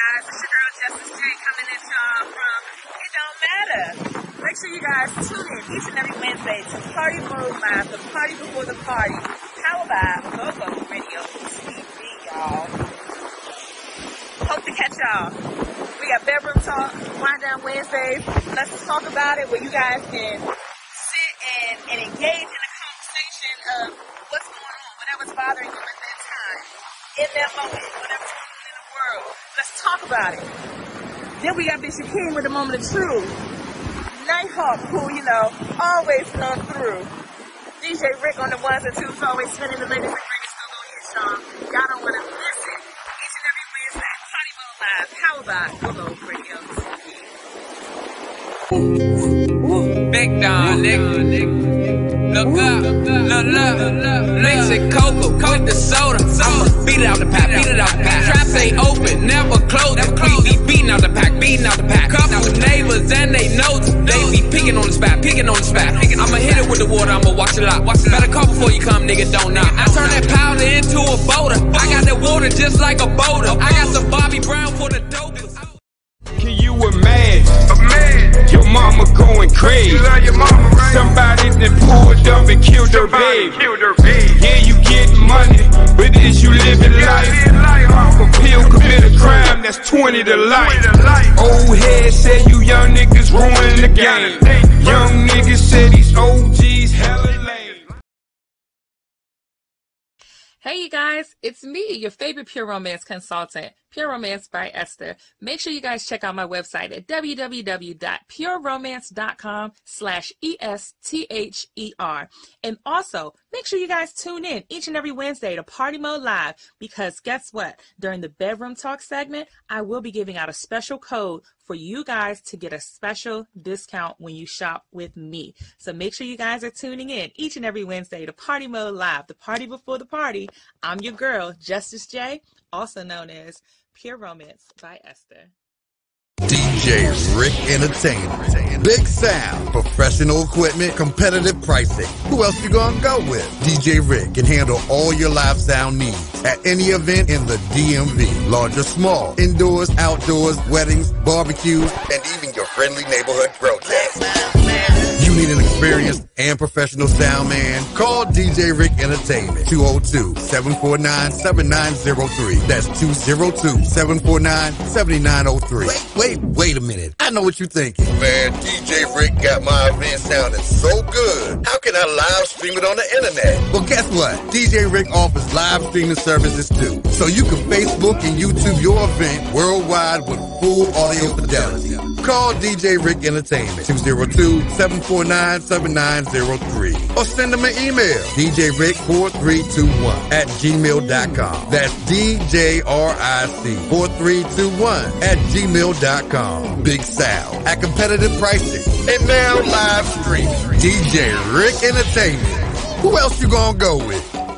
guys? It's your girl Justice J coming at y'all from It Don't Matter. Make sure you guys tune in each and every Wednesday to Party Mode Live, the party before the party, powered by GoGo Radio TV, y'all. Hope to catch y'all. We got bedroom talk, wind down Wednesdays. Let's just talk about it where you guys can sit and, and engage in a conversation of what's going on, whatever's bothering you at that time, in that moment, whatever's going on in the world. Let's talk about it. Then we got Bishop King with the moment of truth. Nighthawk, who, you know, always come through. DJ Rick on the ones and twos, always spinning the latest and greatest still gonna hit y'all. Y'all don't wanna miss it. Each and every Wednesday, Mode Live, powered by GoGo Radio Big Don, nigga. Look up, look, look, Mix it cocoa with the soda. I'ma beat it out the pack, beat it out the pack. Traps ain't open, never close. We be beating out the pack, beating out the pack. Couple neighbors and they know they be picking on the spot, picking on the spot. I'ma hit it with the water, I'ma watch it out. Better call before you come, nigga, don't knock. I turn that powder into a boulder. I got that water just like a boulder. I got some Bobby Brown for the dope. Can you imagine? Your mama going crazy. Somebody that pulled up and killed her baby. Yeah, you getting money, but is you living life? Off a pill, commit a crime, that's 20 to life. Old head say you young niggas ruining the game. Young niggas say these OGs hella lame. Hey, you guys, it's me, your favorite pure romance consultant, Pure Romance by Esther. Make sure you guys check out my website at www.pureromance.com slash E-S-T-H-E-R. And also, make sure you guys tune in each and every Wednesday to Party Mode Live because guess what? During the bedroom talk segment, I will be giving out a special code for you guys to get a special discount when you shop with me. So make sure you guys are tuning in each and every Wednesday to Party Mode Live, the party before the party. I'm your girl, Justice J, also known as Pure Romance by Esther. DJ Rick Entertainment. Big sound, professional equipment, competitive pricing. Who else you gonna go with? DJ Rick can handle all your live sound needs at any event in the DMV. Large or small, indoors, outdoors, weddings, barbecues, and even your friendly neighborhood protest. Need an experienced and professional sound man? Call DJ Rick Entertainment. 202-749-7903. That's 202-749-7903. Wait, wait, wait a minute. I know what you're thinking. Man, DJ Rick got my event sounding so good. How can I live stream it on the internet? Well, guess what? DJ Rick offers live streaming services too. So you can Facebook and YouTube your event worldwide with full audio fidelity. Call DJ Rick Entertainment 202-749-7903 or send them an email djrick4321 at gmail.com. That's D-J-R-I-C 4321 at gmail.com. Big sound at competitive pricing and now live stream. DJ Rick Entertainment. Who else you gonna go with?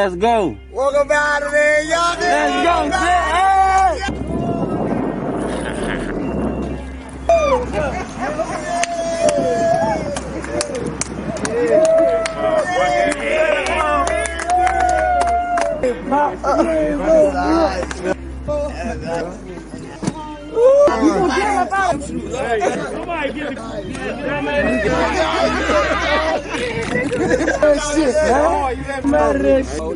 Let's go. Welcome back to the. Let's go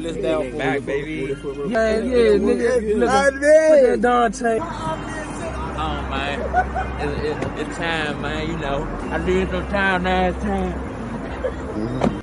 this down for back, baby. Man, yeah, nigga. Look at that Dante. Oh, man. It's, it's, it's time, man. You know, I did some time last time.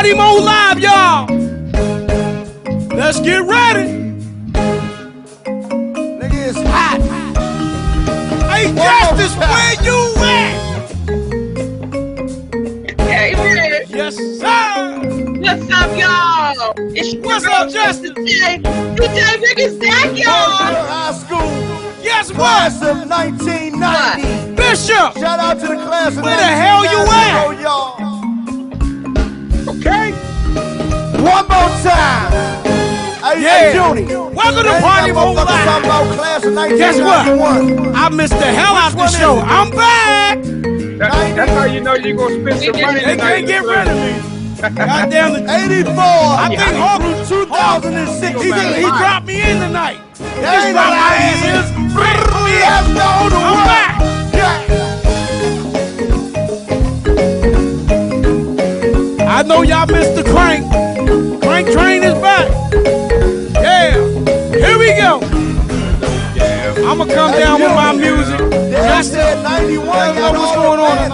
Party Mo Live, y'all. You know you're gonna spend some money They tonight. can't get rid of me. Goddamn it. 84. I think Harvey, 2006. he, he dropped me in tonight. That Just ain't dropped no my lie. ass in. Right for me. Let's to I'm work. back. I know y'all missed the crank. Crank come down with my music. That said 91. Let know what's going on.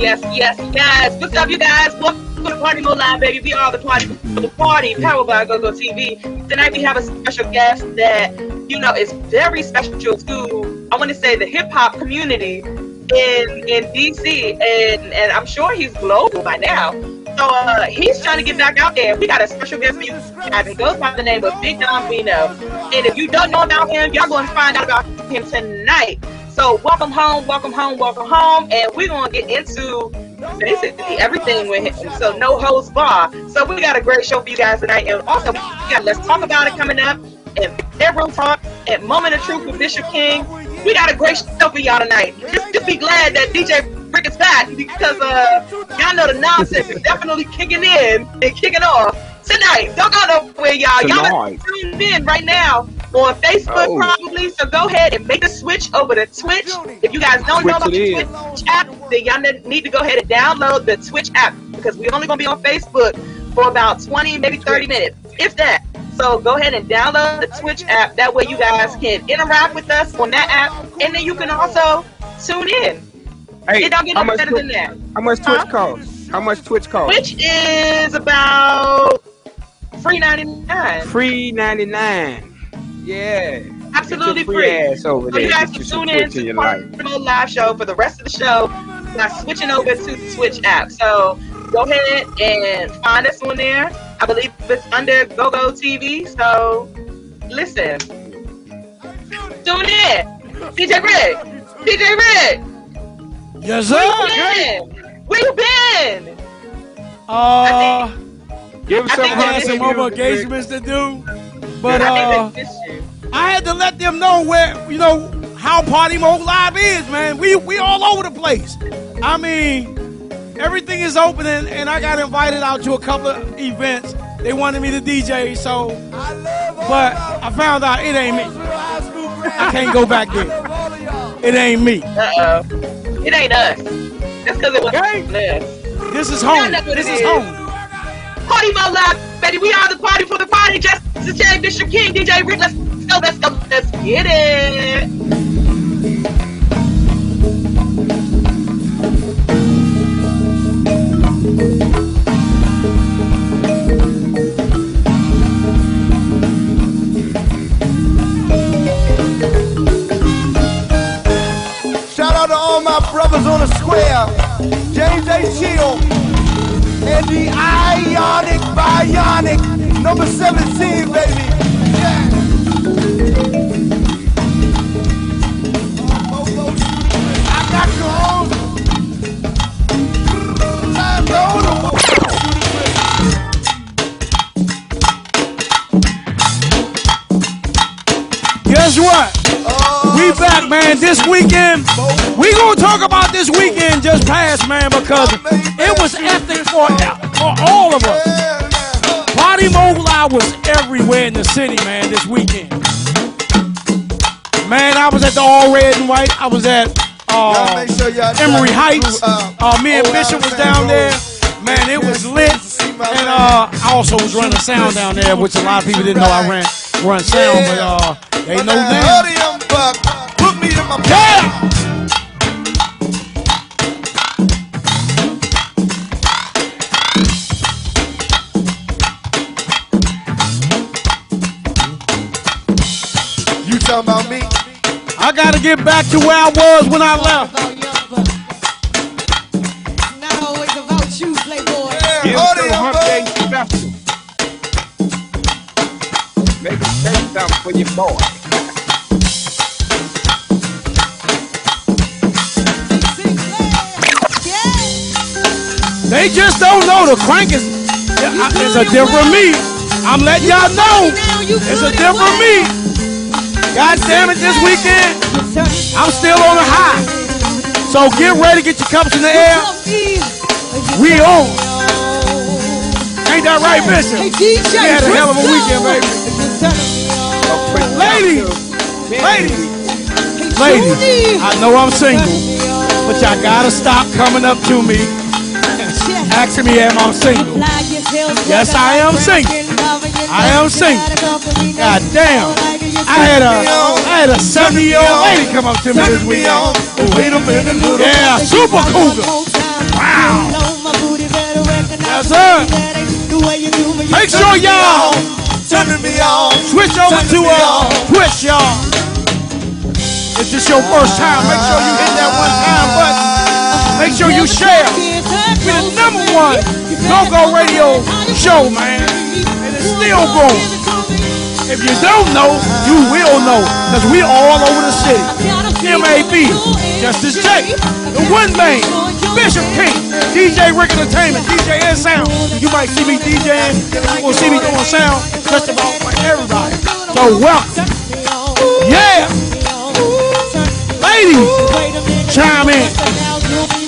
Yes, yes, yes. What's up, you guys? Welcome to Party Mode Live, baby. We are the party, the party, powered by GoGo TV. Tonight we have a special guest that you know is very special to, I want to say, the hip hop community in in DC, and and I'm sure he's global by now. So uh, he's trying to get back out there. We got a special guest for you. It goes by the name of Big Don Vino. And if you don't know about him, y'all going to find out about him tonight. So welcome home, welcome home, welcome home, and we're gonna get into basically everything with him. So no holds bar. So we got a great show for you guys tonight, and also we got let's talk about it coming up, and bedroom talk, and moment of truth with Bishop King. We got a great show for y'all tonight. Just, just be glad that DJ Rick is back because uh y'all know the nonsense is definitely kicking in and kicking off tonight. Don't go nowhere, y'all. Y'all are tuned in right now on Facebook Oh. probably. So go ahead and make a switch over to Twitch. If you guys don't know about the Twitch app, then y'all need to go ahead and download the Twitch app because we're only gonna be on Facebook for about 20, maybe 30 minutes, if that. So go ahead and download the Twitch app. That way you guys can interact with us on that app, and then you can also tune in. Hey, It don't get no much, better than that. how much Twitch Huh? costs? How much Twitch costs? Which is about free 99. Free 99. Yeah. Absolutely your free. ass over So there. you guys can tune in to the your life. Party live show for the rest of the show by switching over to the Twitch app. So go ahead and find us on there. I believe it's under GoGo TV. So listen, tune in. DJ Rick, DJ Rick, Yes, where sir. you been? Where you been? Uh, Give him I some think I had some it. more engagements to do, but I uh, think they missed you. I had to let them know where you know how Party Mode Live is, man. We we all over the place. I mean, everything is open, and, and I got invited out to a couple of events. They wanted me to DJ, so but I found out it ain't me. I can't go back there. It ain't me. Uh oh, it ain't us. That's because it was Okay. us. This is home. This is is. home. Party Mode Live, baby. We are the party for the party. Justice J, Bishop King, DJ Rick. Let's go. Let's go. Let's get it. My brothers on the square. James A. Chill. And the Ionic Bionic. Number 17, baby. Guess what? We back, man. This weekend, we gonna talk about this weekend just passed, man, because it was epic for, for all of us. Party Mode Live was everywhere in the city, man, this weekend. Man, I was at the All Red and White. I was at uh, sure Emery Heights. uh, Uh, me and Bishop was down there. Man, it was lit. And uh, I also was running sound down there, which a lot of people didn't know I ran run sound, but uh, they know now. Podium. Put me in my Yeah! You talking about me? I gotta get back to where I was when I left. Not always about you, Playboy. Give us some hump day special. Make a take something for your boy. They just don't know the crank is. It's a different me. I'm letting y'all know. It's a different me. God damn it, this weekend, I'm still on the high. So get ready, get your cups in the air. We on. Ain't that right, Bishop? We had a hell of a weekend, baby. Ladies, ladies, ladies, I know I'm single, but y'all gotta stop coming up to me asking me am I single. Yes, I am single. I am single. God damn. I had a I had a 70 year old lady come up to me this weekend. Wait a minute, yeah, super cougar. Wow. Yes, sir. Make sure y'all turning me on. switch over to uh, Twitch, y'all. If this your first time, make sure you hit that one time button. Make sure you share. We the number one go-go radio show, man. And it's still going. If you don't know, you will know. Because we all over the city. MAB, Justice J, The One Man, Bishop King, DJ Rick Entertainment, DJ N Sound. You might see me DJing. You will see me doing sound just about for everybody. So welcome. Yeah. Ladies, chime in.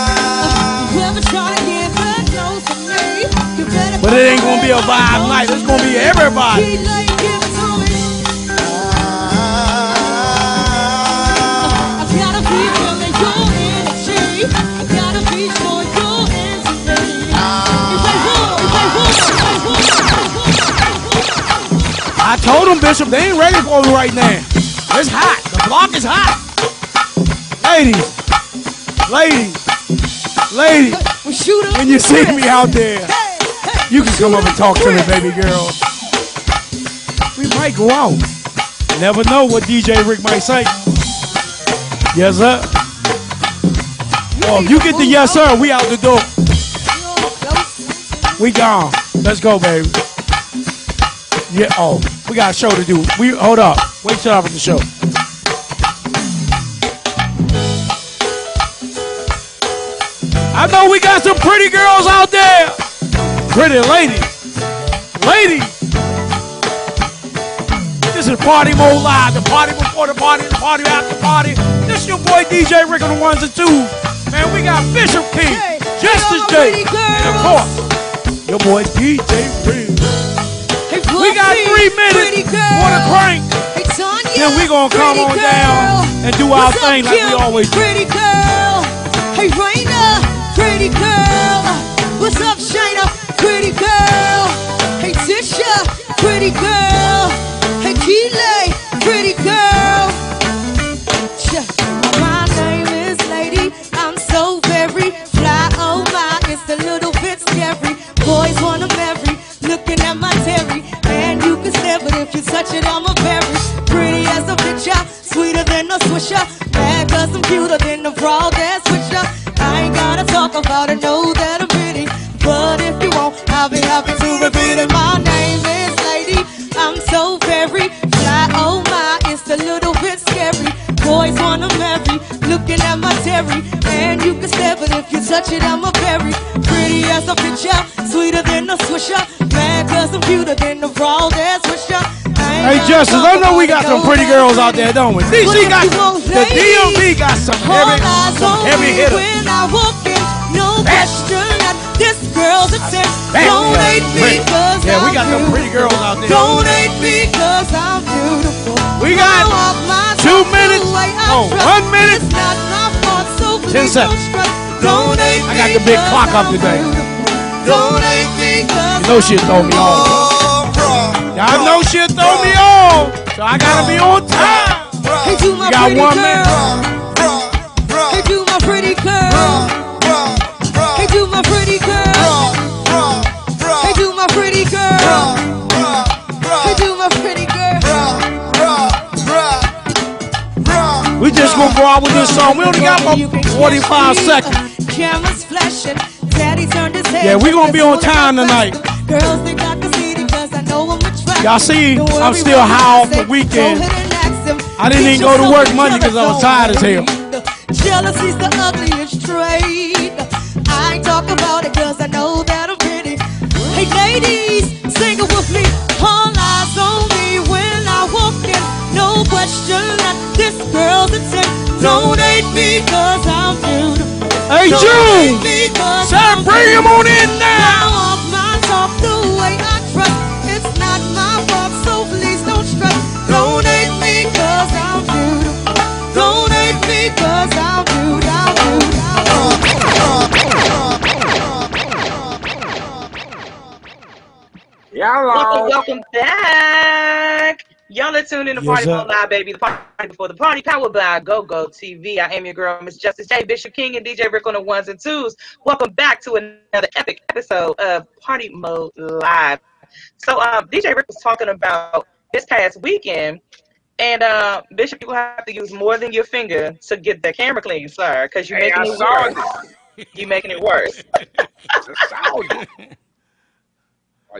but it ain't gonna be a vibe night. It's gonna be everybody. I told them, Bishop, they ain't ready for me right now. It's hot. The block is hot. Ladies, ladies, ladies, when you see me out there, you can come up and talk to me, baby girl. We might go out. Never know what DJ Rick might say. Yes, sir. Oh, you get the yes, sir, we out the door. We gone. Let's go, baby. Yeah. Oh, we got a show to do. We hold up. Wait till after the show. I know we got some pretty girls out there. Pretty ladies. Ladies. This is Party Mode Live. The party before the party, the party after the party. This your boy DJ Rick on the ones and twos. Man, we got Bishop King, Justice J, and of course, your boy DJ Rick. We got three minutes for the crank. Then we gonna come on down and do our thing like we always do. Pretty girl. Hey, Raina. Pretty girl. What's up, Shayna? Pretty girl. Hey, Tisha. Pretty girl. Hey, Keely. Pretty girl. Ch- My name is Lady. I'm so very fly. Oh my, it's a little bit scary. Boys wanna marry. Looking at my Terry. And you can stare, but if you touch it, I'm a berry. Pretty as a picture. Sweeter than a swisher. Mad cause I'm cuter than the frog that switcher. I ain't gotta talk about it, My name is Lady. I'm so very fly. Oh my, it's a little bit scary. Boys wanna marry, looking at my Terry. And you can stare, but if you touch it, I'm a berry. Pretty as a picture, sweeter than a swisher. Mad cause I'm cuter than the frog that switcher. Hey, Justice, I know we got some pretty girls out there, don't we? DC got the DMV got some heavy, some heavy hitters. When I walk in, no question girl's a 10. Don't hate me cause Yeah, we got some pretty girls out there. Don't hate me cause I'm beautiful. We got I walk my two minutes. Oh, one minute. It's not my fault, so Ten seconds. Don't hate I got the big clock up today. You know she'll throw me off. Y'all know she'll throw me off. So I gotta be on time. Hey, do my You got pretty one girl. minute. Hey, do my pretty girl. Hey, do my pretty girl. Hey, do my pretty girl. Hey, do my pretty girl. We just gonna go out with this song. We only got about 45 seconds. Cameras flashing. Daddy turned his head. Yeah, we gonna be on time tonight. Girls think I can see because I know I'm attractive. Y'all see, I'm still high off the weekend. Go ahead and ask him. I didn't even go to work Monday 'cause I was tired as hell. Jealousy's the ugliest trait. I ain't talk about it cause I know that I'm pretty. Hey ladies, sing it with me. All eyes on me when I walk in. No question that this girl's a 10. Don't hate me cause I'm beautiful. Hey, Don't June! hate me 'cause Sam, bring him on in now! Now Y'all welcome, welcome back. Y'all are tuned in to Party sir. Mode Live, baby. The party before the party, powered by Go Go TV. I am your girl, Miss Justice J, Bishop King, and DJ Rick on the ones and twos. Welcome back to another epic episode of Party Mode Live. So, um, DJ Rick was talking about this past weekend, and uh, Bishop, you will have to use more than your finger to get the camera clean, sir, because you're Hey, making I it saw worse. You're making it worse.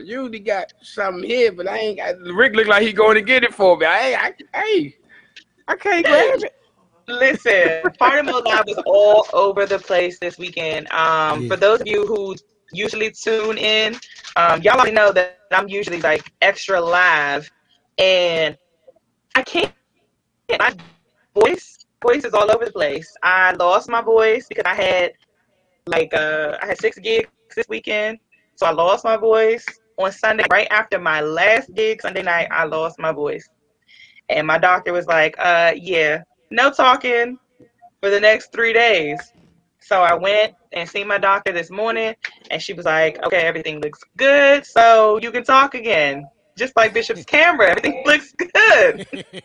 I saw it. I usually got something here, but I ain't got. Rick look like he going to get it for me. I, ain't- I, hey, I can't grab it. Listen, Party Mode Live was all over the place this weekend. Um, For those of you who usually tune in, um, y'all already know that I'm usually like extra live, and I can't. My voice, voice is all over the place. I lost my voice because I had like uh, I had six gigs this weekend, so I lost my voice on Sunday right after my last gig Sunday night. I lost my voice, and my doctor was like, "Uh, yeah." no talking for the next three days. So I went and seen my doctor this morning, and she was like, "Okay, everything looks good, so you can talk again." Just like Bishop's camera, everything looks good.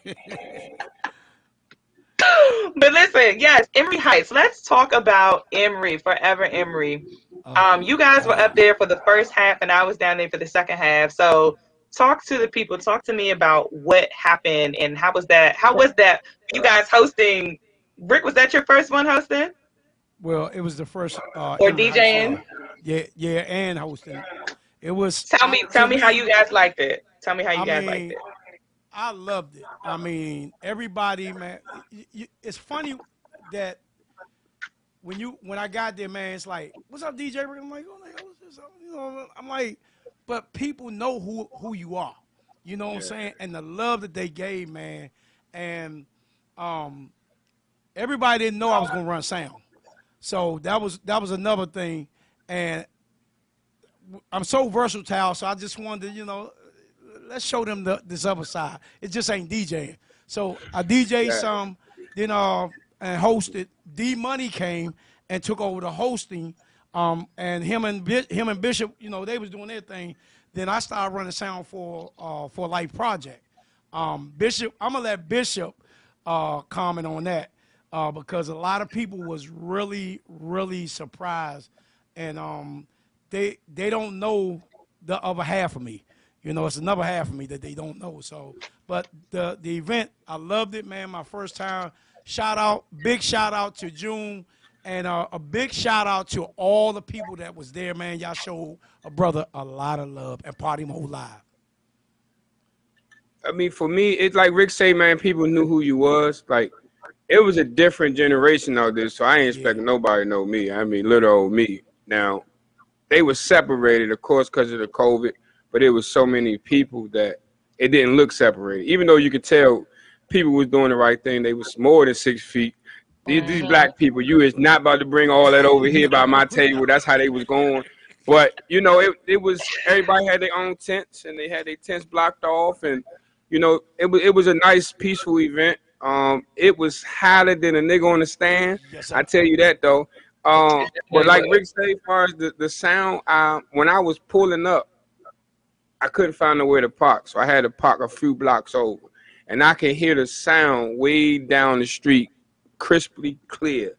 but listen, yes, Emery Heights. Let's talk about Emery, Forever Emery. Um, you guys were up there for the first half, and I was down there for the second half. So talk to the people. Talk to me about what happened and how was that? How was that? You guys hosting? Rick, was that your first one hosting? Well, it was the first. Uh, Or DJing? Yeah, yeah, and hosting. It was. Tell me, tell me how you guys liked it. Tell me how you I guys mean, liked it. I loved it. I mean, everybody, man. It's funny that when you when I got there, man, it's like, "What's up, DJ?" I'm like, "Oh, the hell is this?" You know, I'm like, but people know who who you are. You know what I'm saying? And the love that they gave, man, and um, everybody didn't know I was gonna run sound, so that was that was another thing, and I'm so versatile, so I just wanted to, you know, let's show them the, this other side. It just ain't DJing. So I DJ Yeah. some, then uh, and hosted. D Money came and took over the hosting, um, and him and Bi- him and Bishop, you know, they was doing their thing. Then I started running sound for uh, for Life Project. Um, Bishop, I'm gonna let Bishop uh, comment on that uh, because a lot of people was really, really surprised, and um, they they don't know the other half of me. You know, it's another half of me that they don't know. So, but the the event, I loved it, man. My first time. Shout out, big shout out to June, and uh, a big shout out to all the people that was there, man. Y'all showed a brother a lot of love and Party Mode Live. I mean, for me, it's like Rick say, man. People knew who you was. Like, it was a different generation out there, so I ain't expecting nobody to know me. I mean, little old me. Now, they were separated, of course, because of the COVID, but it was so many people that it didn't look separated. Even though you could tell people was doing the right thing, they was more than six feet. These, these black people, you is not about to bring all that over here by my table. That's how they was going. But you know, it, it was everybody had their own tents and they had their tents blocked off, and you know, it was it was a nice, peaceful event. Um, it was hotter than a nigga on the stand. I tell you that though. Um, but like Rick said, as far as the, the sound, um, when I was pulling up, I couldn't find nowhere to park, so I had to park a few blocks over, and I can hear the sound way down the street, crisply clear.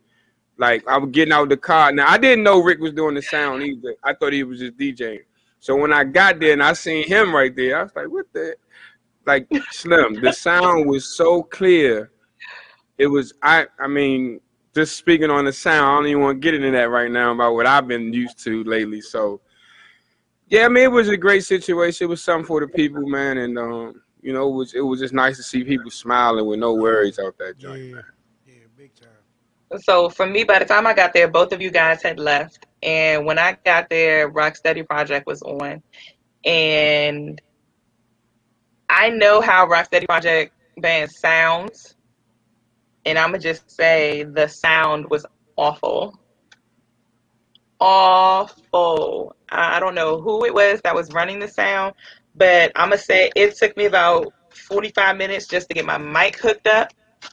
Like I was getting out of the car. Now I didn't know Rick was doing the sound either. I thought he was just DJing. So when I got there and I seen him right there, I was like, "What the?" Like Slim, the sound was so clear. It was I. I mean, just speaking on the sound, I don't even want to get into that right now about what I've been used to lately. So, yeah, I mean, it was a great situation. It was something for the people, man, and um, you know, it was it was just nice to see people smiling with no worries out that joint. man. Yeah, big time. So for me, by the time I got there, both of you guys had left. And when I got there, Rocksteady Project was on. And I know how Rocksteady Project band sounds. And I'm going to just say the sound was awful. Awful. I don't know who it was that was running the sound, but I'm to say it took me about 45 minutes just to get my mic hooked up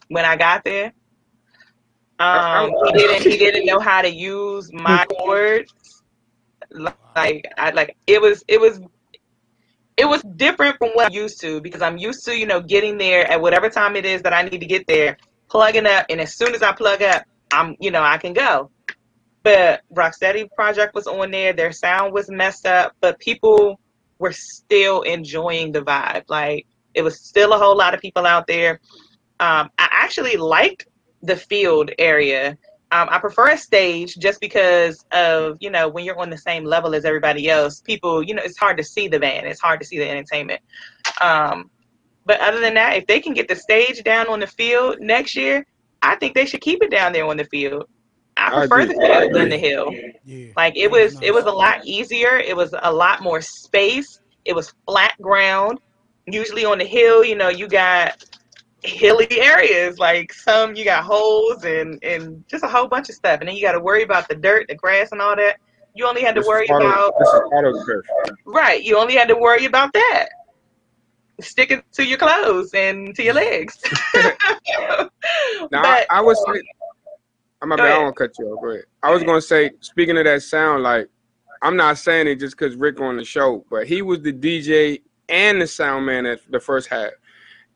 when I got there. Um, he didn't. He didn't know how to use my words. Like I like it was. It was. It was different from what I'm used to because I'm used to you know getting there at whatever time it is that I need to get there, plugging up, and as soon as I plug up, I'm you know I can go. But Rocksteady Project was on there. Their sound was messed up, but people were still enjoying the vibe. Like it was still a whole lot of people out there. Um, I actually liked the field area. Um, I prefer a stage just because of you know when you're on the same level as everybody else, people you know it's hard to see the band, it's hard to see the entertainment. Um, but other than that, if they can get the stage down on the field next year, I think they should keep it down there on the field. I I prefer the agree. I field than the hill. Like it was, it was a lot easier. It was a lot more space. It was flat ground. Usually on the hill, you know, you got hilly areas. Like some, you got holes and and just a whole bunch of stuff. And then you got to worry about the dirt, the grass, and all that. You only had to This is worry part of- about this is part of the turf. right. You only had to worry about that. Stick it to your clothes and to your legs. Now But- I, I was say, I'm my Go bad. I ahead. don't want to cut you off. Go ahead. I was gonna say, speaking of that sound, like I'm not saying it just because Rick on the show, but he was the DJ and the sound man at the first half,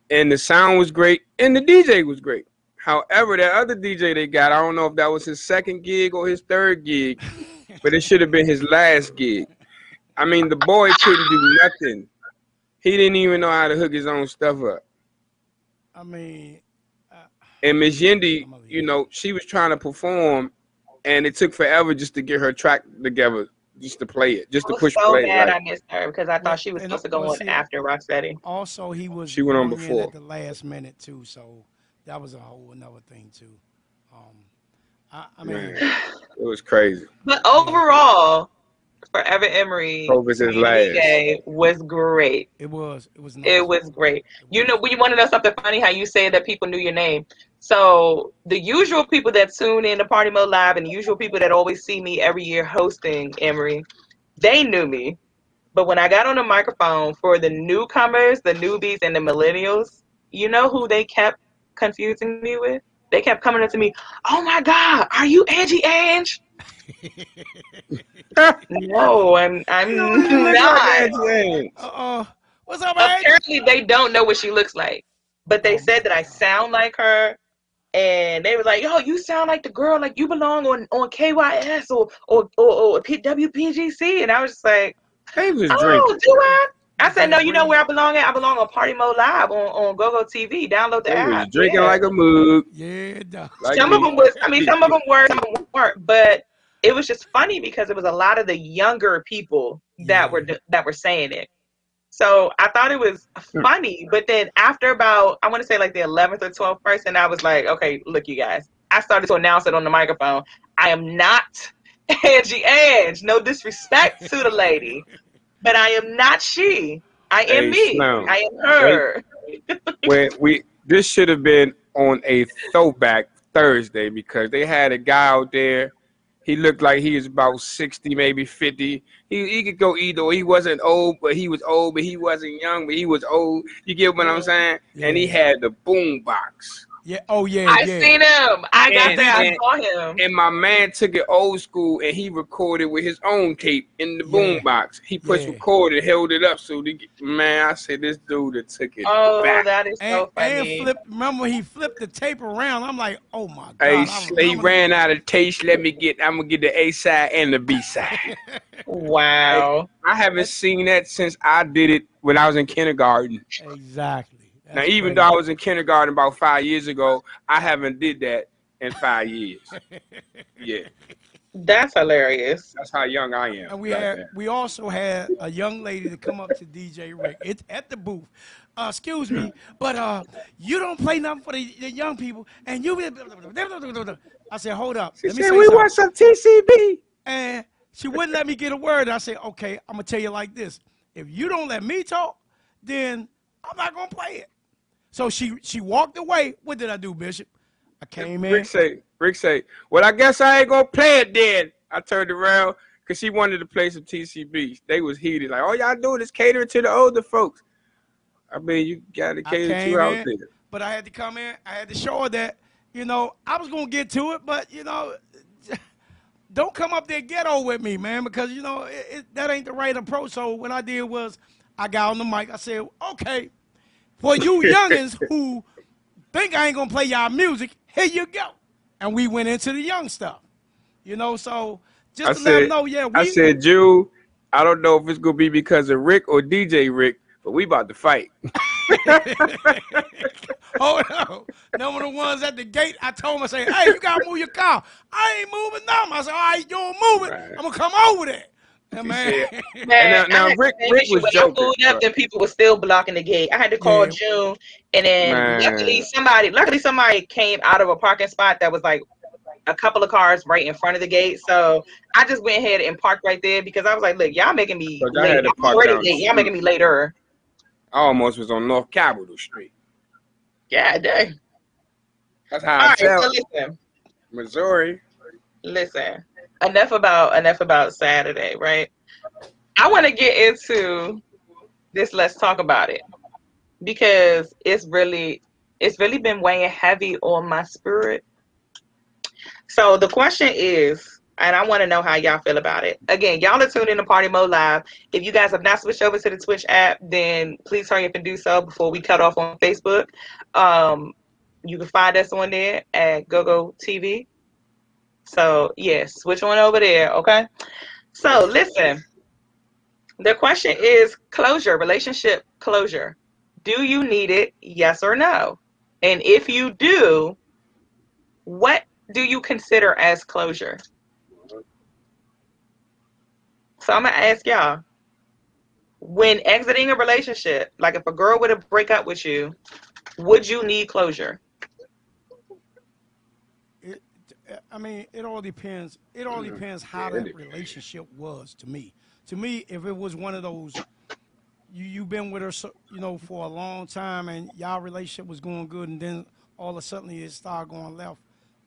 and the sound was great and the DJ was great. However, that other DJ they got, I don't know if that was his second gig or his third gig, but it should have been his last gig. I mean, the boy couldn't do nothing. He didn't even know how to hook his own stuff up. I mean, And Miss Yendi, you know, she was trying to perform, and it took forever just to get her track together, just to play it, just to push so play. mad Like, I missed her because I thought she was supposed to go well, on see, after Rocksteady. Also, he was She went on before. at the last minute too, so that was a whole another thing too. Um, I, I mean, man, it was crazy. But overall, Forever Emery Hope his Community last. Day was great. It was. It was. It was great. You know, we want to know something funny? How you say that people knew your name. So the usual people that tune in to Party Mode Live and the usual people that always see me every year hosting Emery, they knew me. But when I got on the microphone for the newcomers, the newbies, and the millennials, you know who they kept confusing me with? They kept coming up to me, "Oh my God, are you Angie Ange?" no, I'm I'm not. Uh-oh. What's up, Apparently, they don't know what she looks like, but they oh said that I sound like her, and they were like, "Yo, you sound like the girl, like you belong on on KYS or or or, or WPGC," and I was just like, "They "Oh, drinking." do I?" I said, "No, you know where I belong at? I belong on Party Mode Live on on GoGo TV. Download the They app." was drinking Yeah. like a mug. Yeah, dog. Like some me. of them was i mean some of them were some of them weren't but it was just funny because it was a lot of the younger people that were that were saying it so i thought it was mm. funny but then after about i want to say like the 11th or 12th person i was like okay look you guys i started to announce it on the microphone i am not angie ange no disrespect to the lady but i am not she i am Hey, me Slim. i am her when we this should have been on a throwback Thursday because they had a guy out there. He looked like he was about sixty, maybe fifty. He he could go either. way. He wasn't old, but he was old, but he wasn't young, but he was old. You get what I'm saying? And he had the boom box. Yeah. Oh yeah. I yeah. seen him. I got And- there. I and- saw him. And my man took it old school and he recorded with his own tape in the Yeah. boom box. He pushed Yeah. record and held it up so the man, I said this dude that took it Oh, back. that is And, so and funny. flip. Remember he flipped the tape around. I'm like, oh my god. Hey, I he remember ran out of taste. Let me get. I'm gonna get the A side and the B side. Wow. I haven't seen that since I did it when I was in kindergarten. Exactly. Now, even crazy. though I was in kindergarten about five years ago, I haven't did that in five years. Yeah, That's hilarious. that's how young I am. And we back had then. we also had a young lady to come up to DJ Rick. It's at the booth. Uh, excuse me, but uh, you don't play nothing for the, the young people, and you. I said, hold up. She me said, say "We something." want some TCB." and she wouldn't let me get a word. I said, okay, I'm gonna tell you like this: if you don't let me talk, then I'm not gonna play it. So she she walked away. What did I do, Bishop? I came in. Rick say, Rick say, well, I guess I ain't gonna play it then. I turned around because she wanted to play some TCB. They was heated, like, all y'all doing is catering to the older folks. I mean, you gotta cater to out there. but I had to come in. I had to show her that you know I was gonna get to it, but you know, don't come up there ghetto with me, man, because you know it, it, that ain't the right approach. So what I did was I got on the mic. I said, okay, for you youngins who think I ain't gonna play y'all music, here you go. And we went into the young stuff, you know. So just I to let them know, yeah, we. I said, Jew, I don't know if it's gonna be because of Rick or DJ Rick, but we about to fight. Hold on. Were the ones at the gate. I told him, I said, hey, you gotta move your car. I ain't moving them. I said, all right, you don't move it. I'm gonna come over there. And man, And Man, now, now Rick, the same Rick was when joking. I pulled up, then people were still blocking the gate. I had to call Yeah. June, and then Man. luckily somebody, luckily somebody came out of a parking spot that was like a couple of cars right in front of the gate. So I just went ahead and parked right there because I was like, look, y'all making me Look, late. I'm already late. Y'all making me later. I almost was on North Capitol Street. Yeah, dang. That's how All I right, so listen, Missouri. listen. Enough about enough about Saturday, right? I want to get into this. Let's talk about it because it's really it's really been weighing heavy on my spirit. So the question is, and I want to know how y'all feel about it. Again, y'all are tuned in to Party Mode Live. If you guys have not switched over to the Twitch app, then please hurry up and do so before we cut off on Facebook. Um, you can find us on there at GoGo TV. So yes, switch on over there, okay? So listen, the question is closure, relationship closure. Do you need it? Yes or no? And if you do, what do you consider as closure? So I'm gonna ask y'all. When exiting a relationship, like if a girl were to break up with you, would you need closure? it, I mean, it all depends. It all depends how that relationship was to me. To me, if it was one of those, you you've been with her, so, you know, for a long time, and y'all relationship was going good, and then all of a sudden it started going left.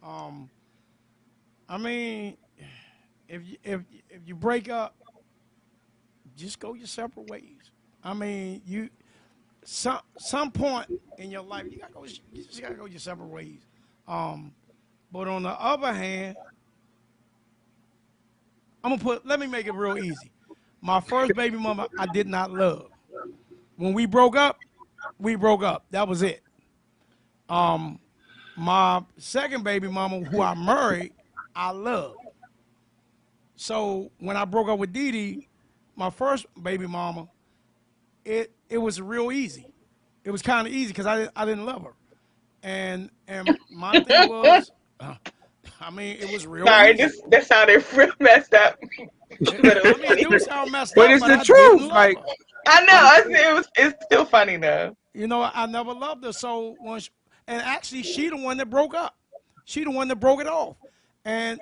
Um, I mean, if you, if if you break up, just go your separate ways. I mean, you some some point in your life you gotta go. You just gotta go your separate ways. Um, but on the other hand, I'm gonna put. Let me make it real easy. My first baby mama, I did not love. When we broke up, we broke up. That was it. Um, my second baby mama, who I married, I loved. So when I broke up with Dee Dee, my first baby mama, it it was real easy. It was kind of easy because I I didn't love her, and and my thing was, uh, I mean, it was real. Sorry, easy. this that sounded real messed up. But I mean, it do sound messed But up, it's but the I truth. Like, her. I know. I see it was, it's still funny though. You know, I never loved her. So once, and actually, she the one that broke up. She the one that broke it off, and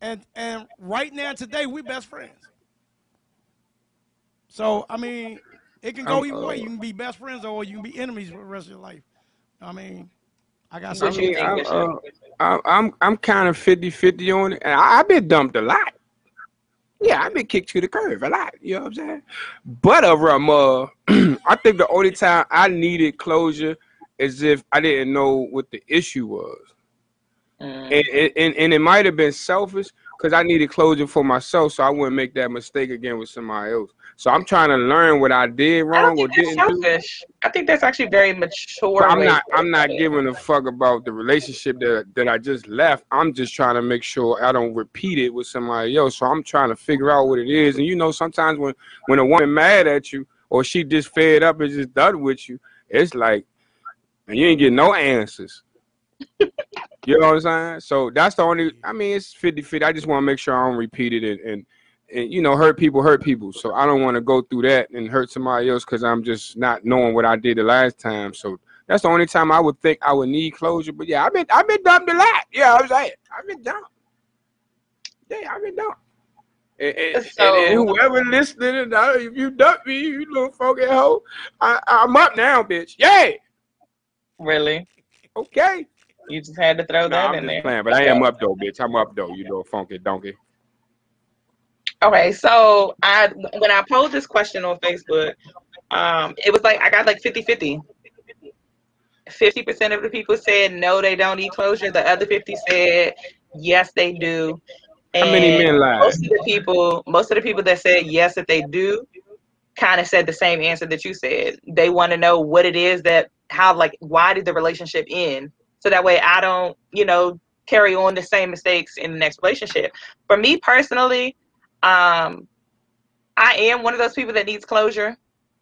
and and right now today we best friends. So I mean, it can go I'm, either uh, way. You can be best friends or you can be enemies for the rest of your life. I mean, I got I some. mean, I'm, uh, I- I'm I'm kind of 50-50 on it, and I, I've been dumped a lot. Yeah, I've been kicked to the curve a lot. You know what I'm saying? But uh, um, uh, I think the only time I needed closure is if I didn't know what the issue was. Mm. And, and, and it might have been selfish because I needed closure for myself so I wouldn't make that mistake again with somebody else. So I'm trying to learn what I did wrong I or think that's didn't do. selfish. I think that's actually very mature. But I'm not I'm not it. giving a fuck about the relationship that that I just left. I'm just trying to make sure I don't repeat it with somebody else. So I'm trying to figure out what it is. And you know, sometimes when when a woman mad at you or she just fed up and just done with you, it's like and you ain't getting no answers. you know what I'm saying? So that's the only I mean it's 50 50. I just want to make sure I don't repeat it and, and and you know, hurt people hurt people. So I don't want to go through that and hurt somebody else because I'm just not knowing what I did the last time. So that's the only time I would think I would need closure. But yeah, I've been I've been dumped a lot. Yeah, I was like, I've been dumped. Yeah, I've been dumped. And, and, So- and whoever listening, and uh, if you dump me, you little funky hoe, I, I'm up now, bitch. Yay. Really? Okay. You just had to throw No, that I'm in just there. playing, but I am up though, bitch. I'm up though. You little funky donkey. Okay, so I when I posed this question on Facebook, um, it was like I got like 50-50. 50% of the people said no, they don't need closure. The other 50 said yes, they do. How many men lied? Most of the people, most of the people that said yes, that they do, kind of said the same answer that you said. They want to know what it is that how like why did the relationship end? So that way I don't, you know, carry on the same mistakes in the next relationship. For me personally, um, I am one of those people that needs closure,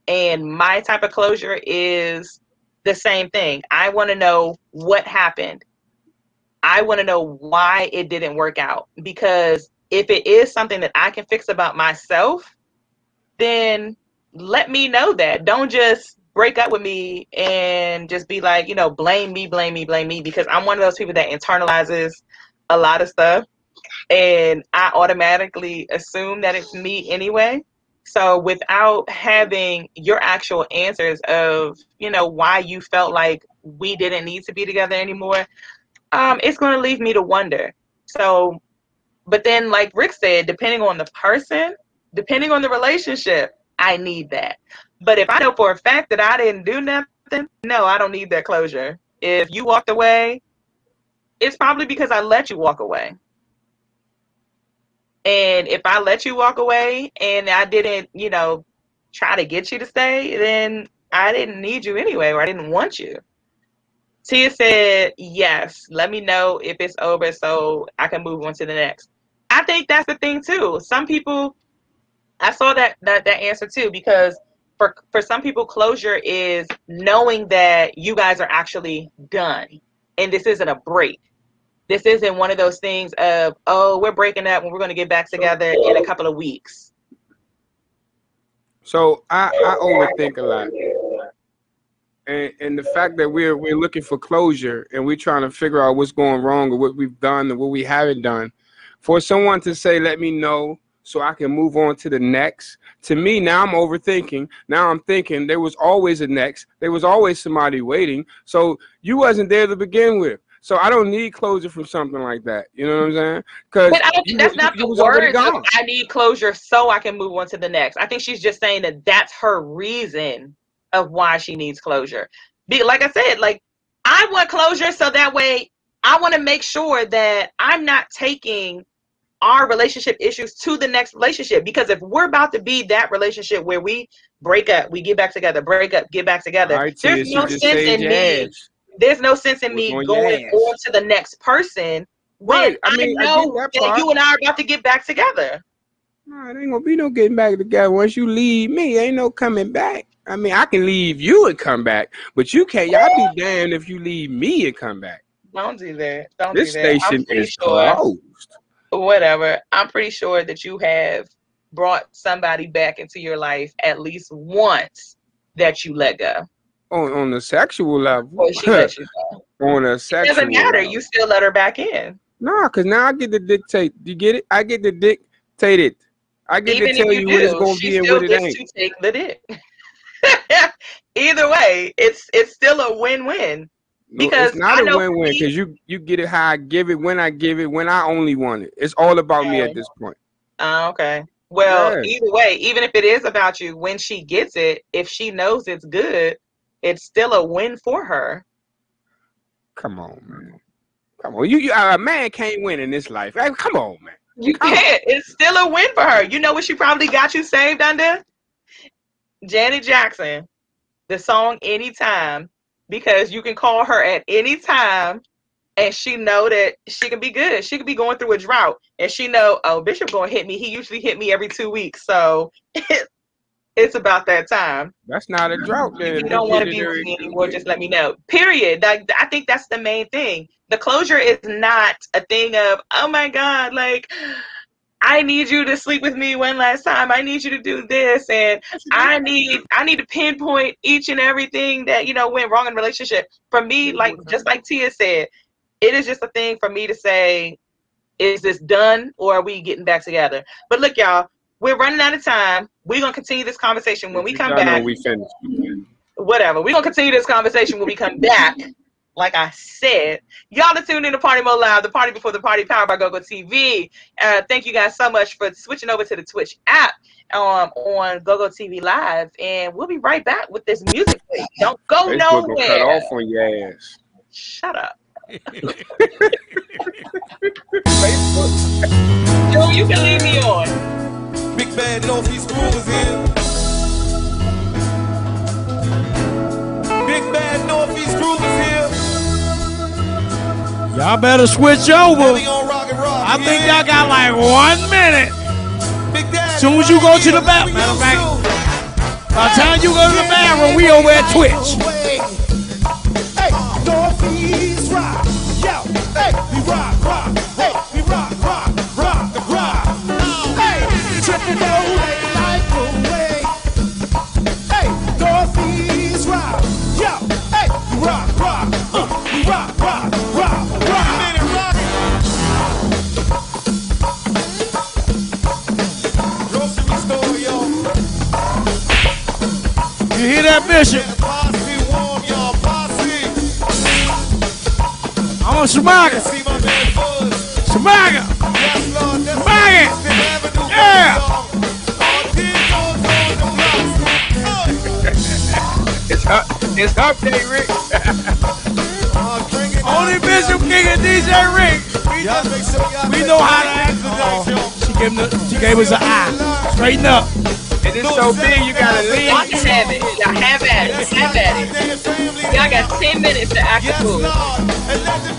and my type of closure is the same thing. I want to know what happened. I want to know why it didn't work out because if it is something that I can fix about myself, then let me know that. Don't just break up with me and just be like, you know, blame me, blame me, blame me because I'm one of those people that internalizes a lot of stuff and I automatically assume that it's me anyway. So without having your actual answers of, you know, why you felt like we didn't need to be together anymore, um, it's going to leave me to wonder. So, but then, like Rick said, depending on the person, depending on the relationship, I need that. But if I know for a fact that I didn't do nothing, no, I don't need that closure. If you walked away, it's probably because I let you walk away. And if I let you walk away and I didn't, you know, try to get you to stay, then I didn't need you anyway, or I didn't want you. Tia said, yes, let me know if it's over so I can move on to the next. I think that's the thing too. Some people, I saw that that, that answer too, because for, for some people, closure is knowing that you guys are actually done and this isn't a break. This isn't one of those things of, oh, we're breaking up and we're going to get back together in a couple of weeks. So I, I overthink a lot. And and the fact that we're we're looking for closure and we're trying to figure out what's going wrong or what we've done or what we haven't done, for someone to say, let me know so I can move on to the next. To me, now I'm overthinking. Now I'm thinking there was always a next. There was always somebody waiting. So you wasn't there to begin with. So I don't need closure from something like that. You know what I'm saying? Because But I don't think that's not the words of I need closure so I can move on to the next. I think she's just saying that that's her reason of why she needs closure. Be like I said, like I want closure so that way I want to make sure that I'm not taking our relationship issues to the next relationship because if we're about to be that relationship where we break up, we get back together, break up, get back together, right, there's no sense in me. Ass. There's no sense in me going on to the next person when Right, I I, mean, I know get that that, you and I are about to get back together. No, it ain't gonna be no getting back together. Once you leave me, ain't no coming back. I mean, I can leave you and come back, but you can't. Y'all be damned if you leave me and come back. Don't do that. Don't This do that. Station is sure. closed. Whatever. I'm pretty sure that you have brought somebody back into your life at least once that you let go. On on the sexual level. Or she let you go. on a It sexual doesn't matter. level. You still let her back in. Nah, cause now I get to dictate. You get it? I get to dictate it. I get Even to tell you, you what it's gonna be and what it ain't. to take the dick. Either way, it's it's still a win-win. No, Because it's not a win-win because you you get it how I give it, when I give it, when I only want it. It's all about me at this point. Oh, okay. Well, Yeah. either way, even if it is about you, when she gets it, if she knows it's good, it's still a win for her. Come on, man. Come on. You, you a man can't win in this life. Hey, come on, man. You can't. It's still a win for her. You know what she probably got you saved under? Janet Jackson, the song Anytime, because you can call her at any time and she know that she can be good. She could be going through a drought and she know, oh, Bishop gonna hit me. He usually hit me every two weeks. So it's about that time. That's not a drought. Then. If you don't want to be with me anymore, just let me know. Period. Like I think that's the main thing. The closure is not a thing of, oh my God, like I need you to sleep with me one last time. I need you to do this, and I need I need to pinpoint each and everything that you know went wrong in relationship. For me, like just like Tia said, it is just a thing for me to say, is this done or are we getting back together? But look, y'all, we're running out of time. We're gonna continue this conversation when we come back. we finished. Whatever. We're gonna continue this conversation when we come back. Like I said, y'all are tuned in to Party Mode Live, the party before the party, powered by GoGo TV. Uh, thank you guys so much for switching over to the Twitch app um, on GoGo TV Live, and we'll be right back with this music. Don't go Facebook gonna cut off on your ass. Shut up. Joe, you can leave me on. Big bad Northeast Groove is here. Big bad Northeast Groove is here. Y'all better switch over. I think y'all got like one minute. Soon as you go to the bathroom, matter of fact, by the time you go to the bathroom, we over at Twitch. Buzz. Shamaga. Yes, Lord. That's Shamaga. Yeah. It's up. It's up day, Rick. Only Bishop King and DJ Rick. We, know, we know how to act. Oh, she, gave the, she gave us an eye. Straighten up. And it's so big, you gotta leave. Y'all can have it. Y'all have at it. Have at it. Y'all got 10 minutes to act a fool.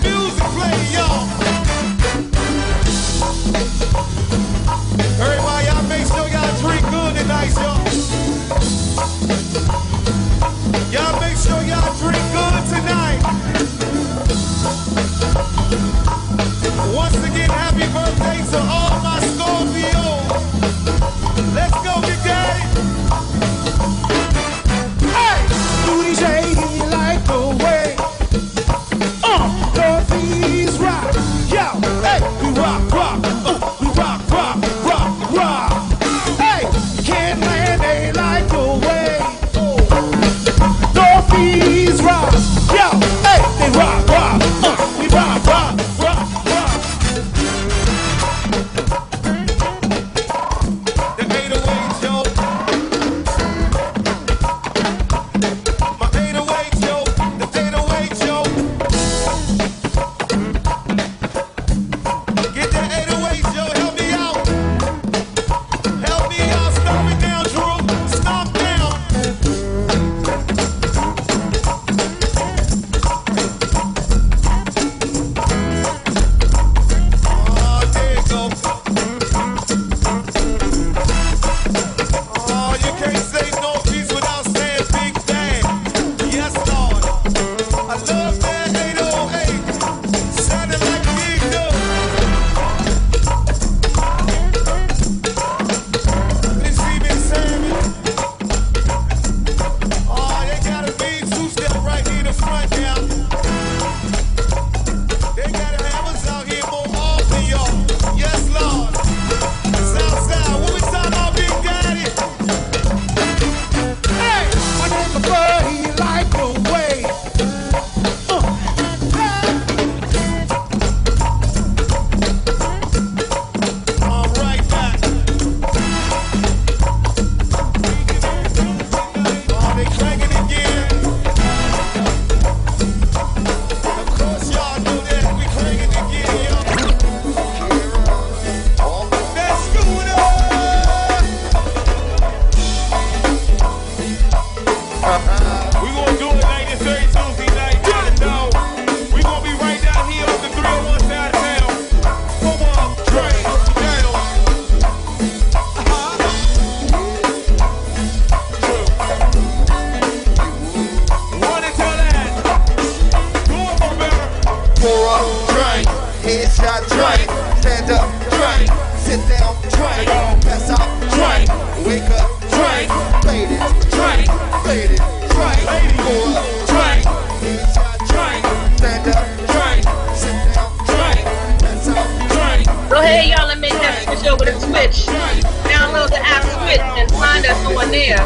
Download the app Twitch and find us on there.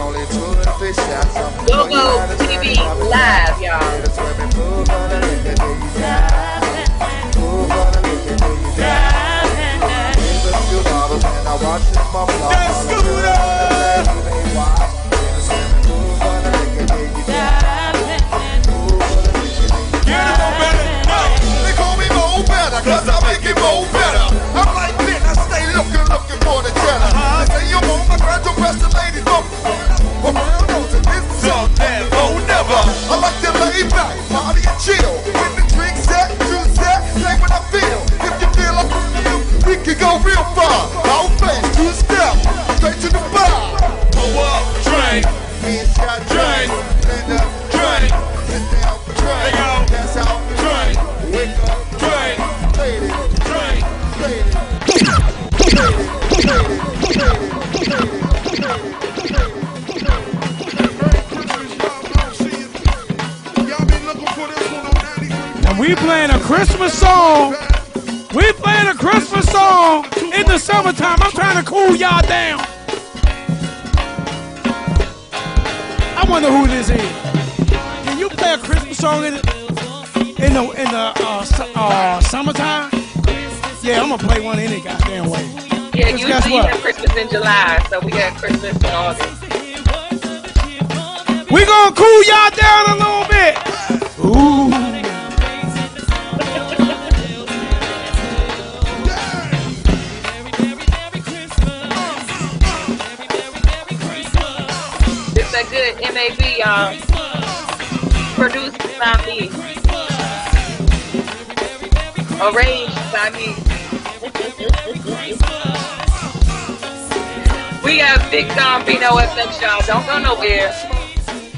Go Go TV Live, y'all. They oh never. I like to lay back, Christmas song. We playing a Christmas song in the summertime. I'm trying to cool y'all down. I wonder who this is. Can you play a Christmas song in the in the in the uh, su- uh, summertime? Yeah, I'm gonna play one any goddamn way. Yeah, usually guess you what? have Christmas in July, so we got Christmas in August. We gonna cool y'all down a little bit. Ooh. Um, y'all. Produced by me. Arranged by me. we got Big Don Bino FM, y'all. Don't go nowhere.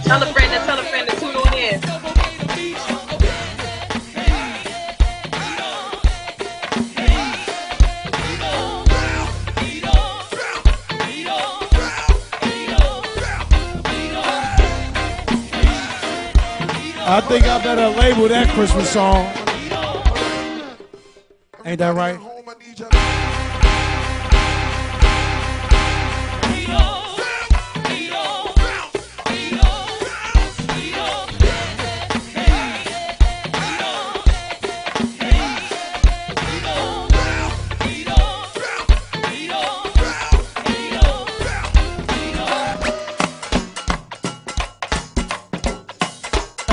Tell a friend and tell a think I better label that Christmas song. Ain't that right?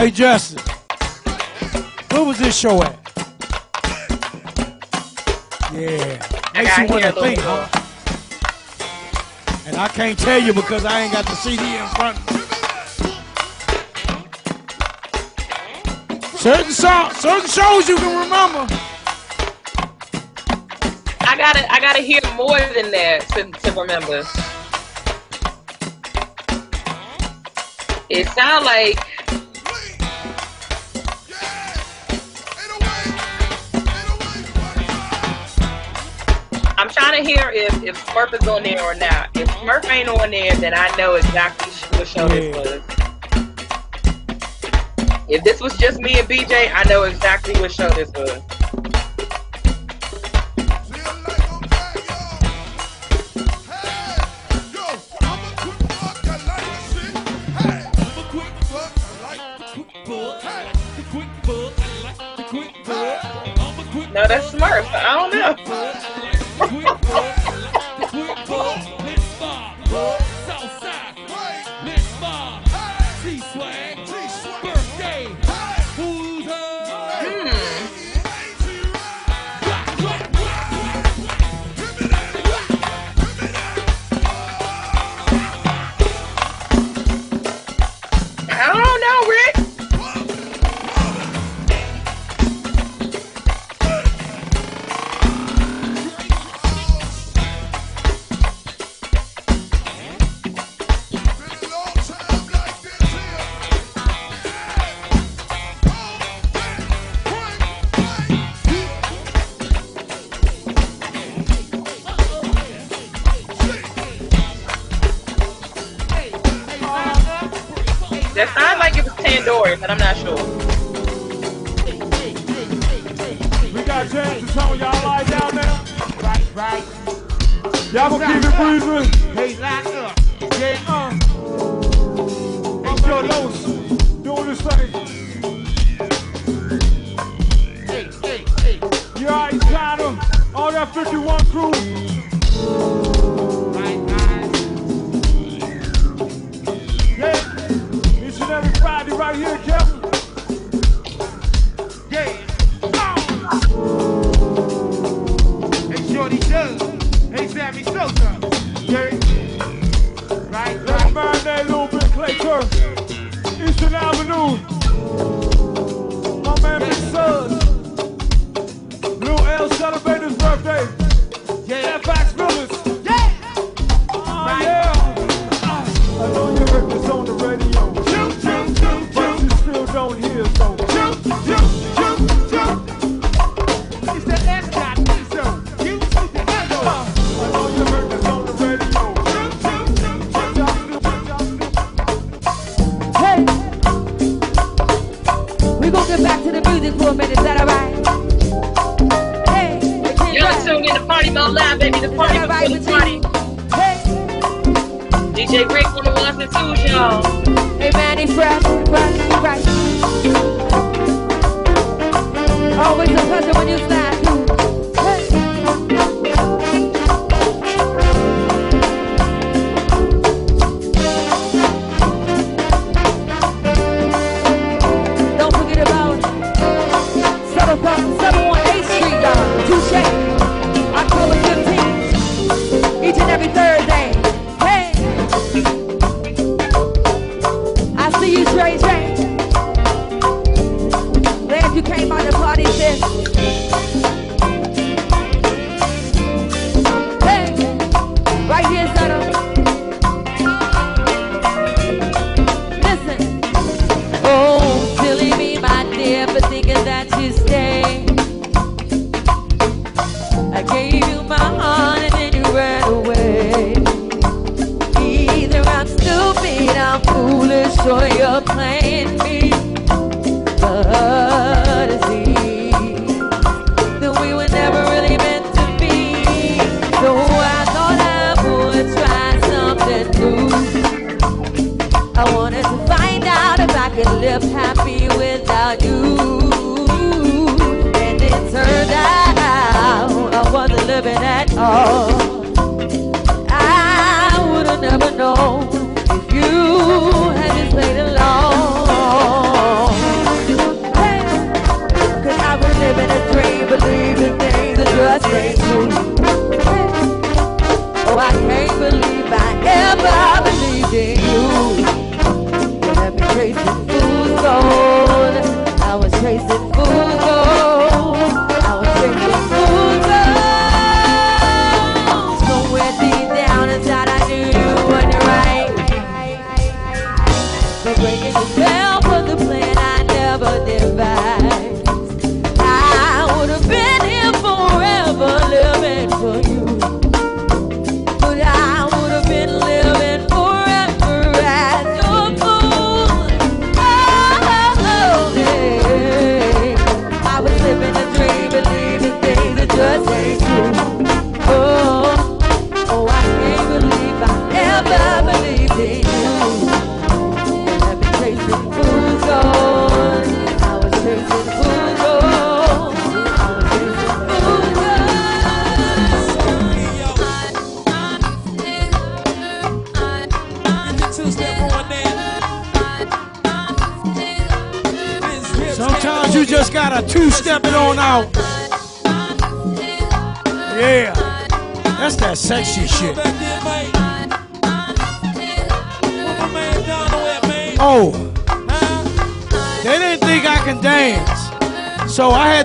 Hey, Justin, where was this show at? Yeah, makes you want to think, huh? And I can't tell you because I ain't got the CD in front. of me. Certain songs, certain shows you can remember. I gotta I gotta hear more than that to, to remember. It sound like I'm to hear if, if Smurf is on there or not. If Smurf ain't on there, then I know exactly what show this was. If this was just me and BJ, I know exactly what show this was. No, that's Smurf. I don't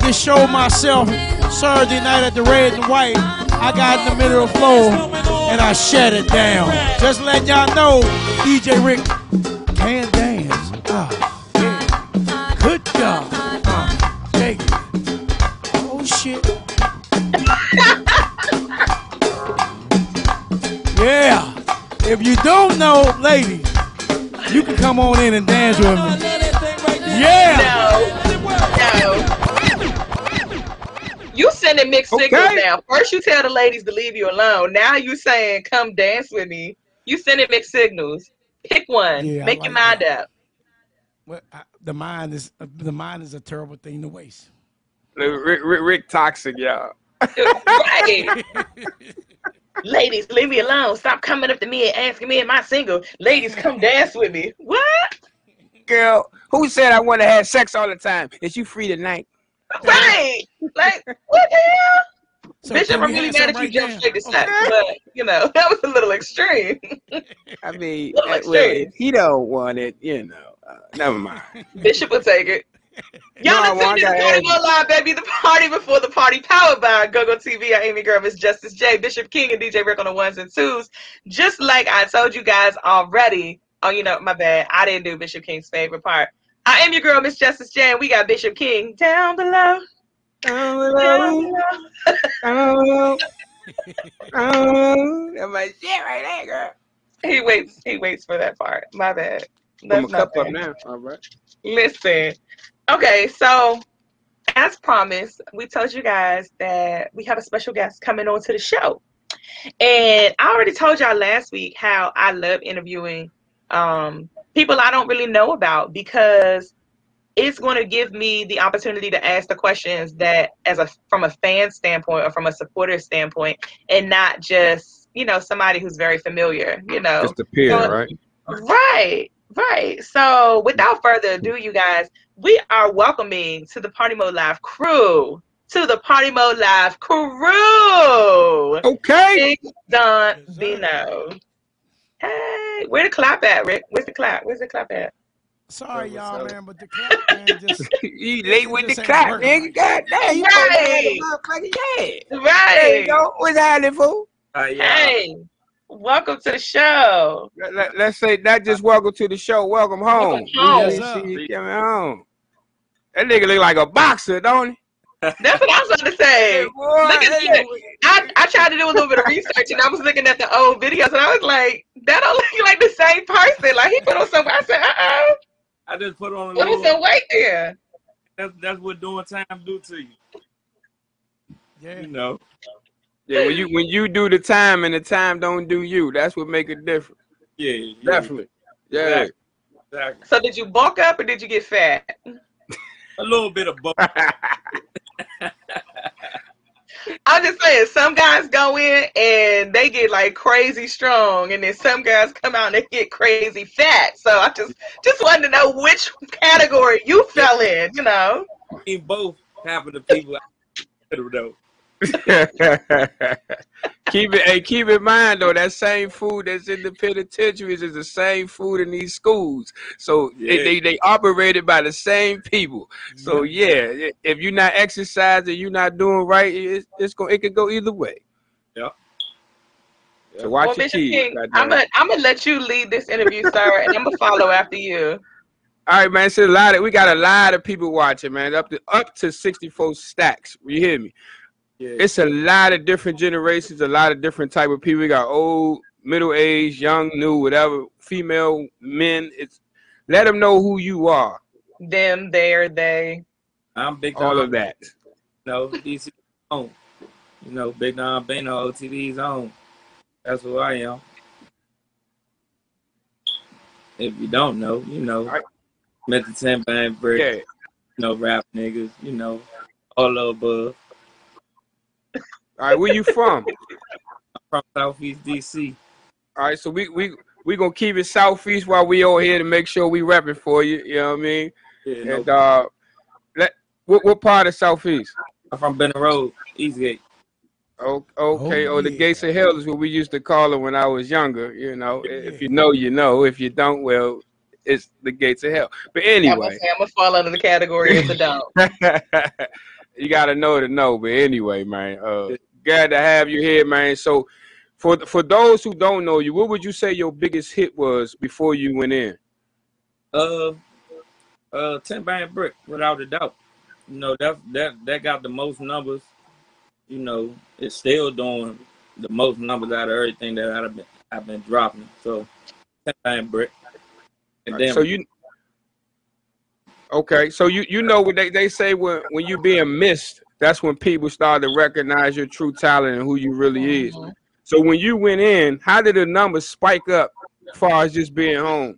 to show myself Saturday night at the Red and White. I got in the middle of the floor and I shut it down. Just let y'all know, DJ Rick can dance. Oh, yeah. Good job, Oh, uh, it. Oh, shit. yeah. If you don't know, ladies, you can come on in and dance with me. Yeah. You sending mixed signals Okay. now. First you tell the ladies to leave you alone. Now you saying come dance with me. You sending mixed signals. Pick one. Yeah, I Make your like mind up. Well, I- the mind is the mind is a terrible thing to waste. Rick, Rick, Rick toxic, y'all. Right. Ladies, leave me alone. Stop coming up to me and asking me am I single. Ladies, come dance with me. What? Girl, who said I want to have sex all the time? Is you free tonight? Right. Like, what the hell? So Bishop, I'm really mad some at you right jumped straight to sex, but you know, that was a little extreme. I mean, Little well, if he don't want it, you know, uh, never mind. Bishop will take it. Y'all No, listen well, I to the gotta Party ask Live, baby. The party before the party, powered by GoGo TV. Our Amy Girl, Miss Justice J, Bishop King, and DJ Rick on the ones and twos. Just like I told you guys already. Oh, you know, my bad. I didn't do Bishop King's favorite part. I am your girl, Miss Justice J, and we got Bishop King down below. Down Down below. below. Oh, oh, that's my shit right there, girl. He waits. He waits for that part. My bad. Put That's my not cup up now. All right. Listen. Okay, so as promised, we told you guys that we have a special guest coming on to the show. And I already told y'all last week how I love interviewing um, people I don't really know about because it's going to give me the opportunity to ask the questions that as a from a fan standpoint or from a supporter standpoint and not just you know somebody who's very familiar you know Just a peer, So- right? Right, right. So without further ado, you guys, we are welcoming to the Party Mode Live crew. To the Party Mode Live crew. Okay. Big Don Vino. Hey, where the clap at, Rick? Where's the clap? Where's the clap at? Sorry, y'all, man, but the clap, man, just you late with the just ain't clap, working nigga. God damn, you Right. motherfucking uh, yeah. Right. There you go. What's happening, fool? Hey, welcome to the show. Let, us say not just welcome to the show, welcome home. Welcome home. Yes, just sir. see you coming home. That nigga look like a boxer, don't he? That's what I was about to say. Look at hey. I, I tried to do a little bit of research and I was looking at the old videos and I was like, that don't look like the same person. Like he put on some. I said, uh oh, I just put on a put on little. some weight there. That's that's what doing time do to you. Yeah. You know. Yeah, when you when you do the time and the time don't do you, that's what make it different. Yeah. yeah. Definitely. Yeah. Exactly. So did you bulk up or did you get fat? A little bit of both. I'm just saying, some guys go in and they get like crazy strong, and then some guys come out and they get crazy fat. So I just just wanted to know which category you fell in. You know. In both half of the people I. keep it hey, keep in mind though, that same food that's in the penitentiaries is the same food in these schools. So they, Yeah. they they operated by the same people. So yeah, if you're not exercising, you're not doing right, it's, it's going it could go either way. Yeah. So watch well, your Bishop kids. King. I'm gonna I'm gonna let you lead this interview, sir, and I'm gonna follow after you. All right, man. So a lot of we got a lot of people watching, man. Up to up to 64 stacks. You hear me? Yeah. It's a lot of different generations, a lot of different type of people. We got old, middle age, young, new, whatever, female, men. It's let them know who you are. Them, there, they. I'm big All of that. You know, DC on. You know, Big Don Bano OTV's on. That's who I am. If you don't know, you know. Met the 10 bang brick. Yeah. You know, rap niggas, you know, all the above. All right, where you from? I'm from Southeast DC. All right, so we we we gonna keep it southeast while we over here to make sure we repping for you. You know what I mean? Yeah, no And uh, let what what part of southeast? I'm from Benning Road, Eastgate. Oh, okay. Oh, Oh, the gates of hell is what we used to call it when I was younger. You know, if you know, you know. If you don't, well, it's the gates of hell. But anyway, I'm gonna fall under the category of the don't. you gotta know to know. But anyway, man, uh, glad to have you here, man. So, for for those who don't know you, what would you say your biggest hit was before you went in? Uh, uh, ten bang brick, without a doubt. You know that that that got the most numbers. You know, it's still doing the most numbers out of everything that I've been I've been dropping. So ten bang brick. And then so you okay? So you you know what they, they say when when you being missed, that's when people start to recognize your true talent and who you really is. So when you went in, how did the numbers spike up as far as just being home?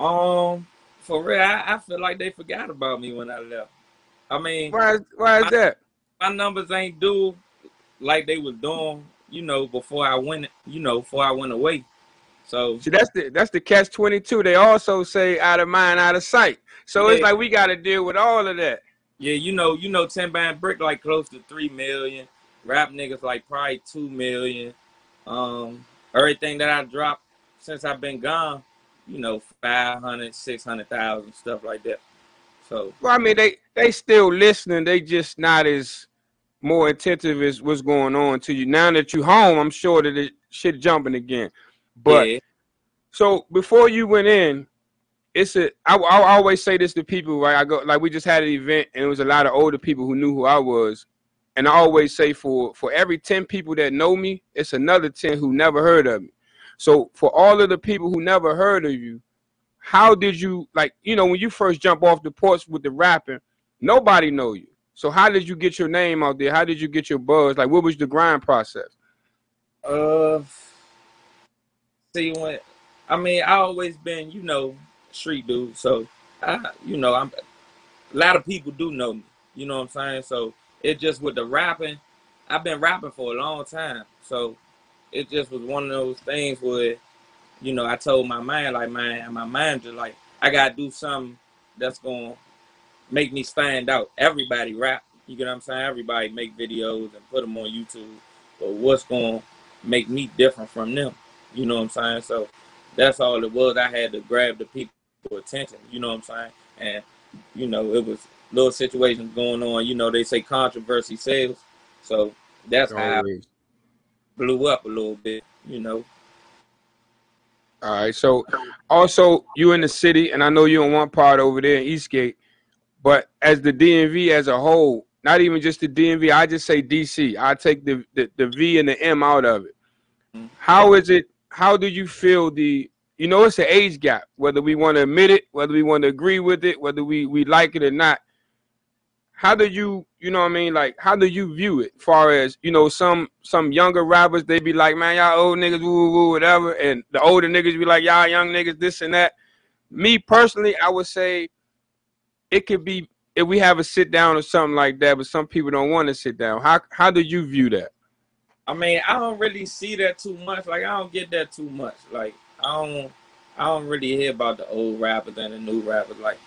Um, for real, I, I feel like they forgot about me when I left. I mean, Why is why is my, that? my numbers ain't do like they was doing, you know, before I went, you know, before I went away. So See, that's the that's the catch twenty two. They also say out of mind, out of sight. So it's like we got to deal with all of that. Yeah, you know, you know, ten band brick like close to three million. Rap niggas like probably two million. Um, everything that I dropped since I've been gone, you know, 500, 600,000, stuff like that. So Well, I mean, they they still listening. They just not as more attentive as what's going on to you. Now that you home, I'm sure that it shit jumping again. But yeah, so before you went in, it's a. I, I always say this to people. Right, I go like we just had an event and it was a lot of older people who knew who I was, and I always say for for every ten people that know me, it's another ten who never heard of me. So for all of the people who never heard of you, how did you like? You know, when you first jump off the porch with the rapping, nobody know you. So how did you get your name out there? How did you get your buzz? Like, what was the grind process? Uh, see when I mean I always been you know street dude, so I you know I'm a lot of people do know me. You know what I'm saying? So it just with the rapping, I've been rapping for a long time, so it just was one of those things where you know I told my mind like man, my manager like I gotta do something that's gonna make me stand out. Everybody rap, you get what I'm saying? Everybody make videos and put them on YouTube, but what's gonna make me different from them? You know what I'm saying? So that's all it was. I had to grab the people attention. You know what I'm saying? And you know it was little situations going on. You know they say controversy sells, so that's how I Always. blew up a little bit. You know. All right. So also you in the city, and I know you in one part over there in Eastgate, but as the DMV as a whole, not even just the DMV, I just say DC. I take the, the, the V and the M out of it. Mm-hmm. How is it? How do you feel the? You know, it's an age gap. Whether we want to admit it, whether we want to agree with it, whether we we like it or not. How do you, you know what I mean? Like, how do you view it? Far as you know, some some younger rappers they be like, man, y'all old niggas, woo woo woo, whatever, and the older niggas be like, y'all young niggas, this and that. Me personally, I would say it could be if we have a sit down or something like that, but some people don't want to sit down. How how do you view that? I mean, I don't really see that too much. Like, I don't get that too much. Like, I don't, I don't really hear about the old rappers and the new rappers. Like,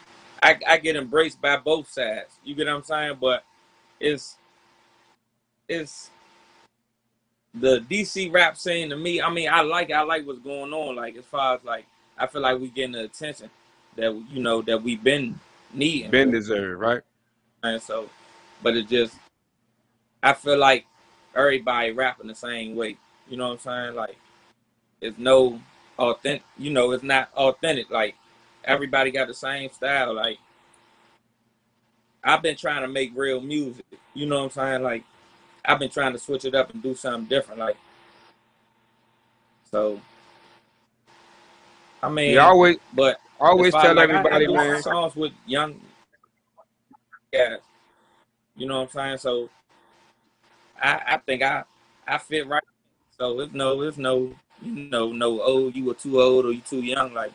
I, I get embraced by both sides. You get what I'm saying? But it's, it's the DC rap scene to me. I mean, I like, I like what's going on. Like, as far as like, I feel like we getting the attention that you know that we've been needing. Been deserved, right? And so, but it just, I feel like everybody rapping the same way. You know what I'm saying? Like, it's no authentic. You know, it's not authentic. Like, everybody got the same style. Like, I've been trying to make real music. You know what I'm saying? Like, I've been trying to switch it up and do something different. Like, so, I mean, You always but always tell like, everybody, I, man. songs with young guys. You know what I'm saying? So I, I think I I fit right. So it's no it's no you know no oh you were too old or you too young. Like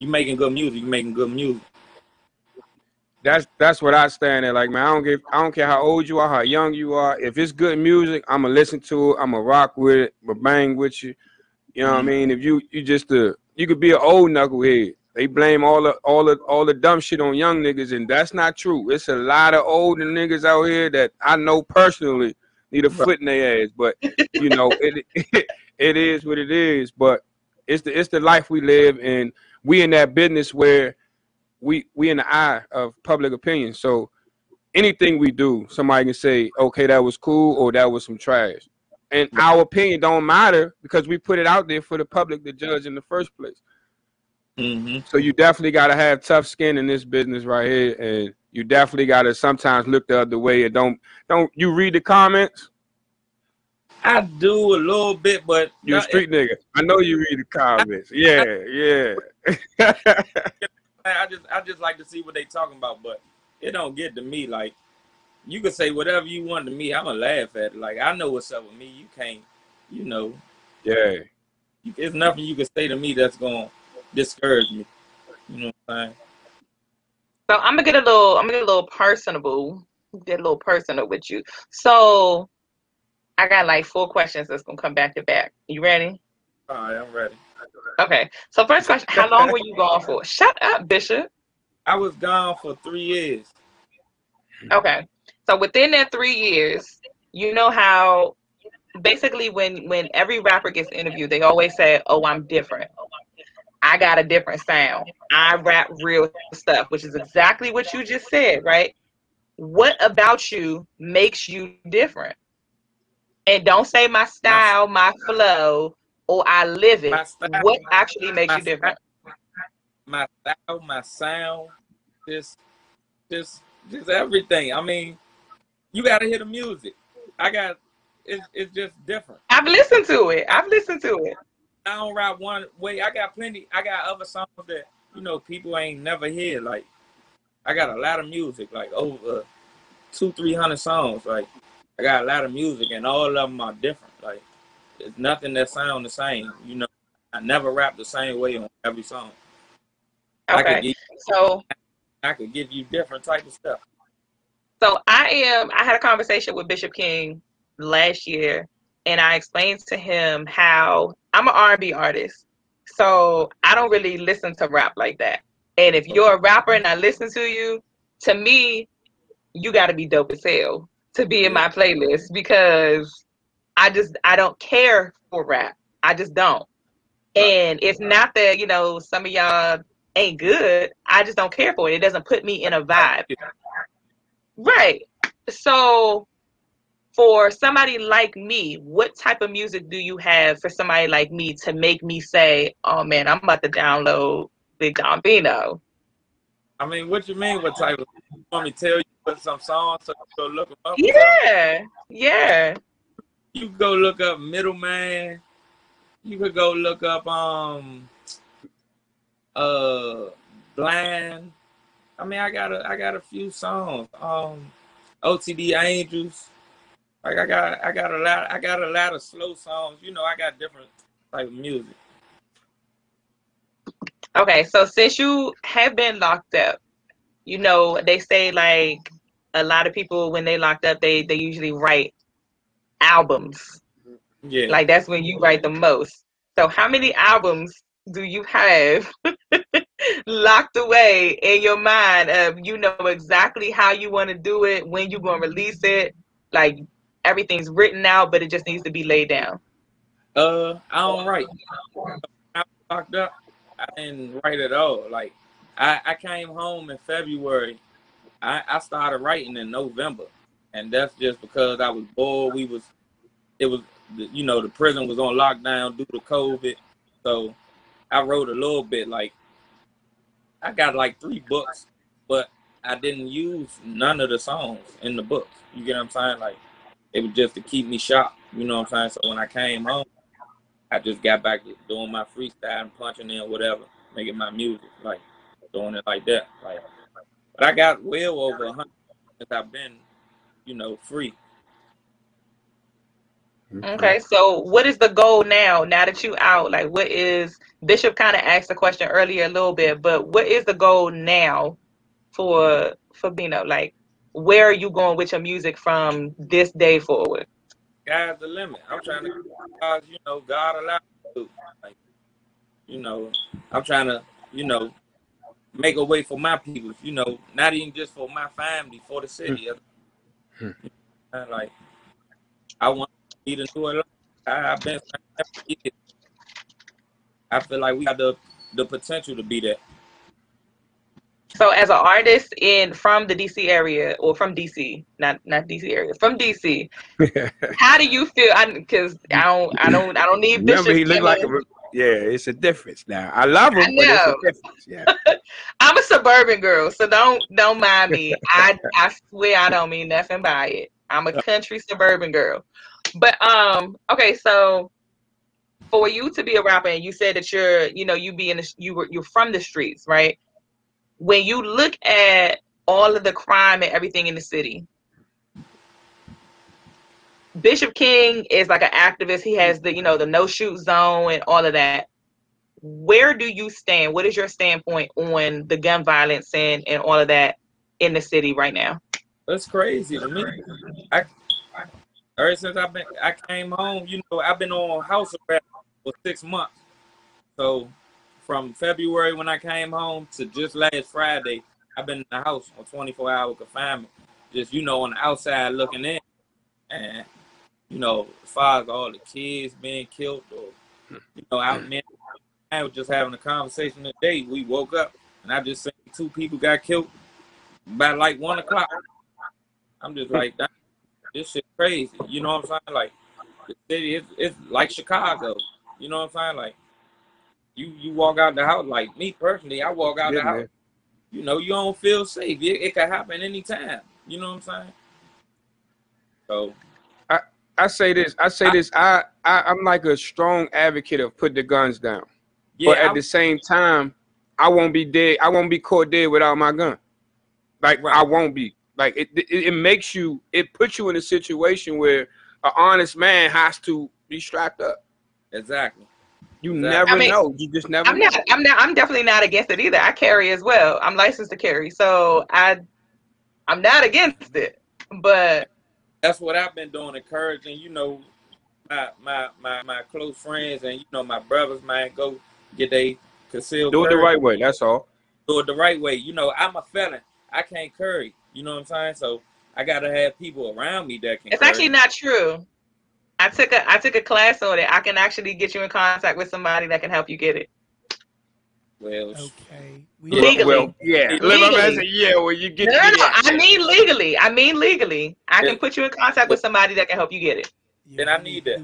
you making good music, you making good music. That's that's what I stand at. Like, man, I don't give I don't care how old you are, how young you are. If it's good music, I'ma listen to it. I'ma rock with it, but bang with you. You know what I mm-hmm. mean? If you you just a you could be an old knucklehead. They blame all the all the all the dumb shit on young niggas, and that's not true. It's a lot of older niggas out here that I know personally need a foot in their ass. But you know, it it is what it is. But it's the it's the life we live, and we in that business where we we in the eye of public opinion. So anything we do, somebody can say, okay, that was cool or that was some trash. And our opinion don't matter because we put it out there for the public to judge in the first place. Mm-hmm. So you definitely gotta have tough skin in this business right here, and you definitely gotta sometimes look the other way and don't don't you read the comments. I do a little bit, but you're a street nigga. I know you read the comments. Yeah, yeah. I just I just like to see what they talking about, but it don't get to me. Like you can say whatever you want to me, I'ma laugh at it. Like I know what's up with me. You can't, you know. Yeah. There's nothing you can say to me that's gonna discourage me. You know what I'm saying? So I'm gonna get a little. I'm gonna get a little personable. Get a little personal with you. So I got like four questions that's gonna come back to back. You ready? All right, I'm ready. Okay. So first question: How long were you gone for? Shut up, Bishop. I was gone for three years. Okay. So within that three years, you know how basically when when every rapper gets interviewed, they always say, "Oh, I'm different. I got a different sound. I rap real stuff," which is exactly what you just said, right? What about you makes you different? And don't say my style, my flow, or I live it. Style- What actually makes you different? My style, my sound, just just just everything. I mean, you gotta hear the music. I got it's it's just different. I've listened to it. I've listened to it. I don't rap one way. I got plenty. I got other songs that you know people ain't never hear. Like I got a lot of music, like over two, three hundred songs. Like I got a lot of music, and all of them are different. Like there's nothing that sound the same. You know, I never rap the same way on every song. I could Okay. give, So I could give you different type of stuff. So I am. I had a conversation with Bishop King last year, and I explained to him how I'm an R&B artist, so I don't really listen to rap like that. And if you're a rapper and I listen to you, to me, you got to be dope as hell to be in my playlist because I just I don't care for rap. I just don't. And it's not that you know some of y'all ain't good. I just don't care for it. It doesn't put me in a vibe. Right. So for somebody like me, what type of music do you have for somebody like me to make me say, "Oh man, I'm about to download Big Don Bino"? I mean, what you mean? What type of? You want me to tell you some songs so go look them up? Yeah, yeah. You go look up Middleman. You could go look up um uh Blind. I mean, I got a I got a few songs. Um, OTD Angels. Like I got I got a lot I got a lot of slow songs. You know, I got different type of music. Okay, so since you have been locked up, you know they say like a lot of people when they locked up, they they usually write albums. Yeah. Like that's when you write the most. So how many albums do you have locked away in your mind of you know exactly how you want to do it, when you going to release it, like everything's written out, but it just needs to be laid down. Uh, I don't write. I locked up. I didn't write at all. Like I, I came home in February. I, I started writing in November, and that's just because I was bored. We was, it was, you know, the prison was on lockdown due to COVID, so I wrote a little bit. Like I got like three books, but I didn't use none of the songs in the books. You get what I'm saying? Like it was just to keep me sharp. You know what I'm saying? So when I came home. I just got back to doing my freestyle and punching in whatever, making my music, like doing it like that. Like, but I got well over a hundred since I've been, you know, free. Mm-hmm. Okay, so what is the goal now? Now that you out, like what is Bishop kind of asked the question earlier a little bit, but what is the goal now for for Bino? Like, where are you going with your music from this day forward? God's the limit. I'm trying to, you know, God allow me to. Like, you know, I'm trying to, you know, make a way for my people. You know, not even just for my family, for the city. Hmm. Hmm. And, like, I want to be the new. I, I've been. I feel like we got the the potential to be that. So, as an artist in from the DC area or from DC, not not DC area, from DC, how do you feel? Because I, don't, I don't, I don't need Remember, Bishop. he looked like a. Yeah, it's a difference now. I love him, I but it's know. a difference. Yeah. I'm a suburban girl, so don't don't mind me. I I swear I don't mean nothing by it. I'm a country suburban girl. But um, okay, so for you to be a rapper and you said that you're you know you be in the, you were you're from the streets right when you look at all of the crime and everything in the city bishop king is like an activist he has the you know the no shoot zone and all of that where do you stand what is your standpoint on the gun violence and and all of that in the city right now That's crazy to me. I, ever since I've been, I came home. You know, I've been on house arrest for six months. So, from February when I came home to just last Friday, I've been in the house on 24 hour confinement. Just you know, on the outside looking in, and you know, as far as all the kids being killed, or you know, out mm. there, I was just having a conversation today. We woke up and I just seen two people got killed by like one o'clock. I'm just like, that, this shit crazy. You know what I'm saying? Like, the city is it's like Chicago. You know what I'm saying? Like, you you walk out the house. Like me personally, I walk out Yeah, the house. You know, you don't feel safe. It, it could happen anytime. You know what I'm saying? So I I say this. I say this. I, I I'm like a strong advocate of put the guns down. Yeah, but at I- the same time, I won't be dead. I won't be caught dead without my gun. Like I won't be. Like it, it, it makes you. It puts you in a situation where an honest man has to be strapped up. Exactly. You Exactly. never I mean, know. You just never. I'm know. not. I'm not. I'm definitely not against it either. I carry as well. I'm licensed to carry, so I, I'm not against it. But that's what I've been doing, encouraging, you know, my my my, my close friends and you know my brothers, man, go get they concealed Do it the right way. That's all. Do it the right way. You know, I'm a felon. I can't curry. You know what I'm saying? So I gotta have people around me that can. it's curry. actually not true. I took a I took a class on it. I can actually get you in contact with somebody that can help you get it. Well, okay. Legally. Well, yeah. Let my man Legally. yeah. Well, you get. No, no, no. I mean legally. I mean legally. I Yeah. can put you in contact with somebody that can help you get it. Then I need that.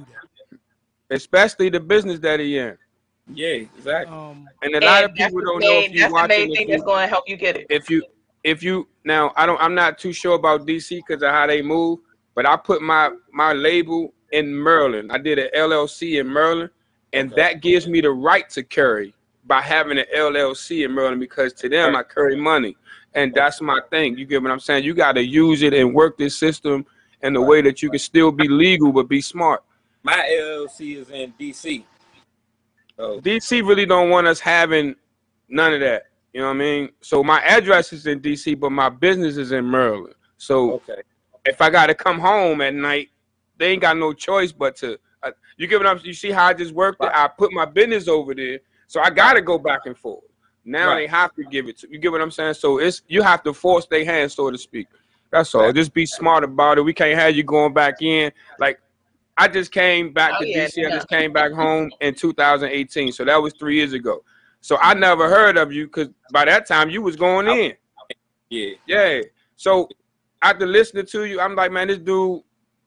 Especially the business that he in. Yeah, exactly. Um, And a lot of And that's people don't know if you That's the watching main thing you- that's going to help you get it. if you if you now I don't I'm not too sure about DC because of how they move, but I put my my label in Maryland. I did an LLC in Maryland, and that gives me the right to carry by having an LLC in Maryland because to them I carry money, and that's my thing. You get what I'm saying? You got to use it and work this system in a way that you can still be legal but be smart. My LLC is in DC. So DC really don't want us having none of that. You know what I mean? So my address is in DC, but my business is in Maryland. So okay. if I got to come home at night, they ain't got no choice but to. Uh, you give it up. You see how I just worked it? I put my business over there, so I got to go back and forth. Now Right. they have to give it to you. Get what I'm saying? So it's you have to force their hand, so to speak. That's all. Just be smart about it. We can't have you going back in. Like I just came back Oh, to yeah, DC. I just came back home in 2018. So that was three years ago. So I never heard of you because by that time you was going in. Yeah. Yeah. So after listening to you, I'm like, man, this dude,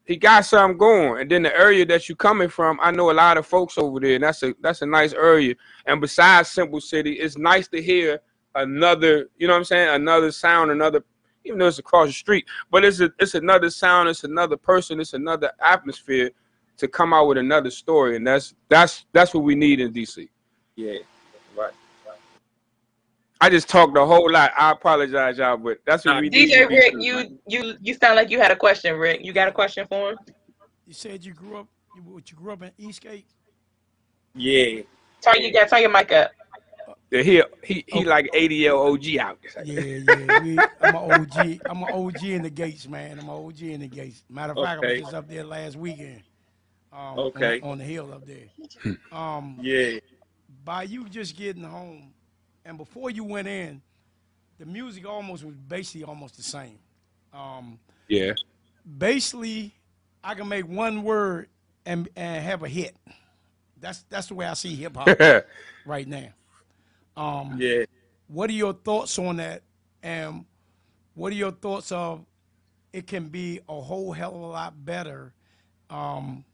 he got something going. And then the area that you coming from, I know a lot of folks over there, and that's a that's a nice area. And besides Simple City, it's nice to hear another, you know what I'm saying, another sound, another, even though it's across the street, but it's a, it's another sound, it's another person, it's another atmosphere to come out with another story, and that's that's that's what we need in DC. Yeah. Right. I just talked a whole lot. I apologize, y'all, but that's what we need. DJ Rick, DC. you you you sound like you had a question, Rick. You got a question for him? You said you grew up. You, you grew up in Eastgate. Yeah. Turn you got turn your mic up. Yeah, he he he like ADL OG out. Yeah, yeah. We, I'm an OG. I'm an OG in the gates, man. I'm an OG in the gates. Matter of fact, I was just up there last weekend. Um, Okay. On, on the hill up there. Um, Yeah. By you just getting home, and before you went in, the music almost was basically almost the same. Um, Yeah. basically, I can make one word and and have a hit. That's that's the way I see hip hop right now. Um, Yeah. What are your thoughts on that? And what are your thoughts of it can be a whole hell of a lot better um,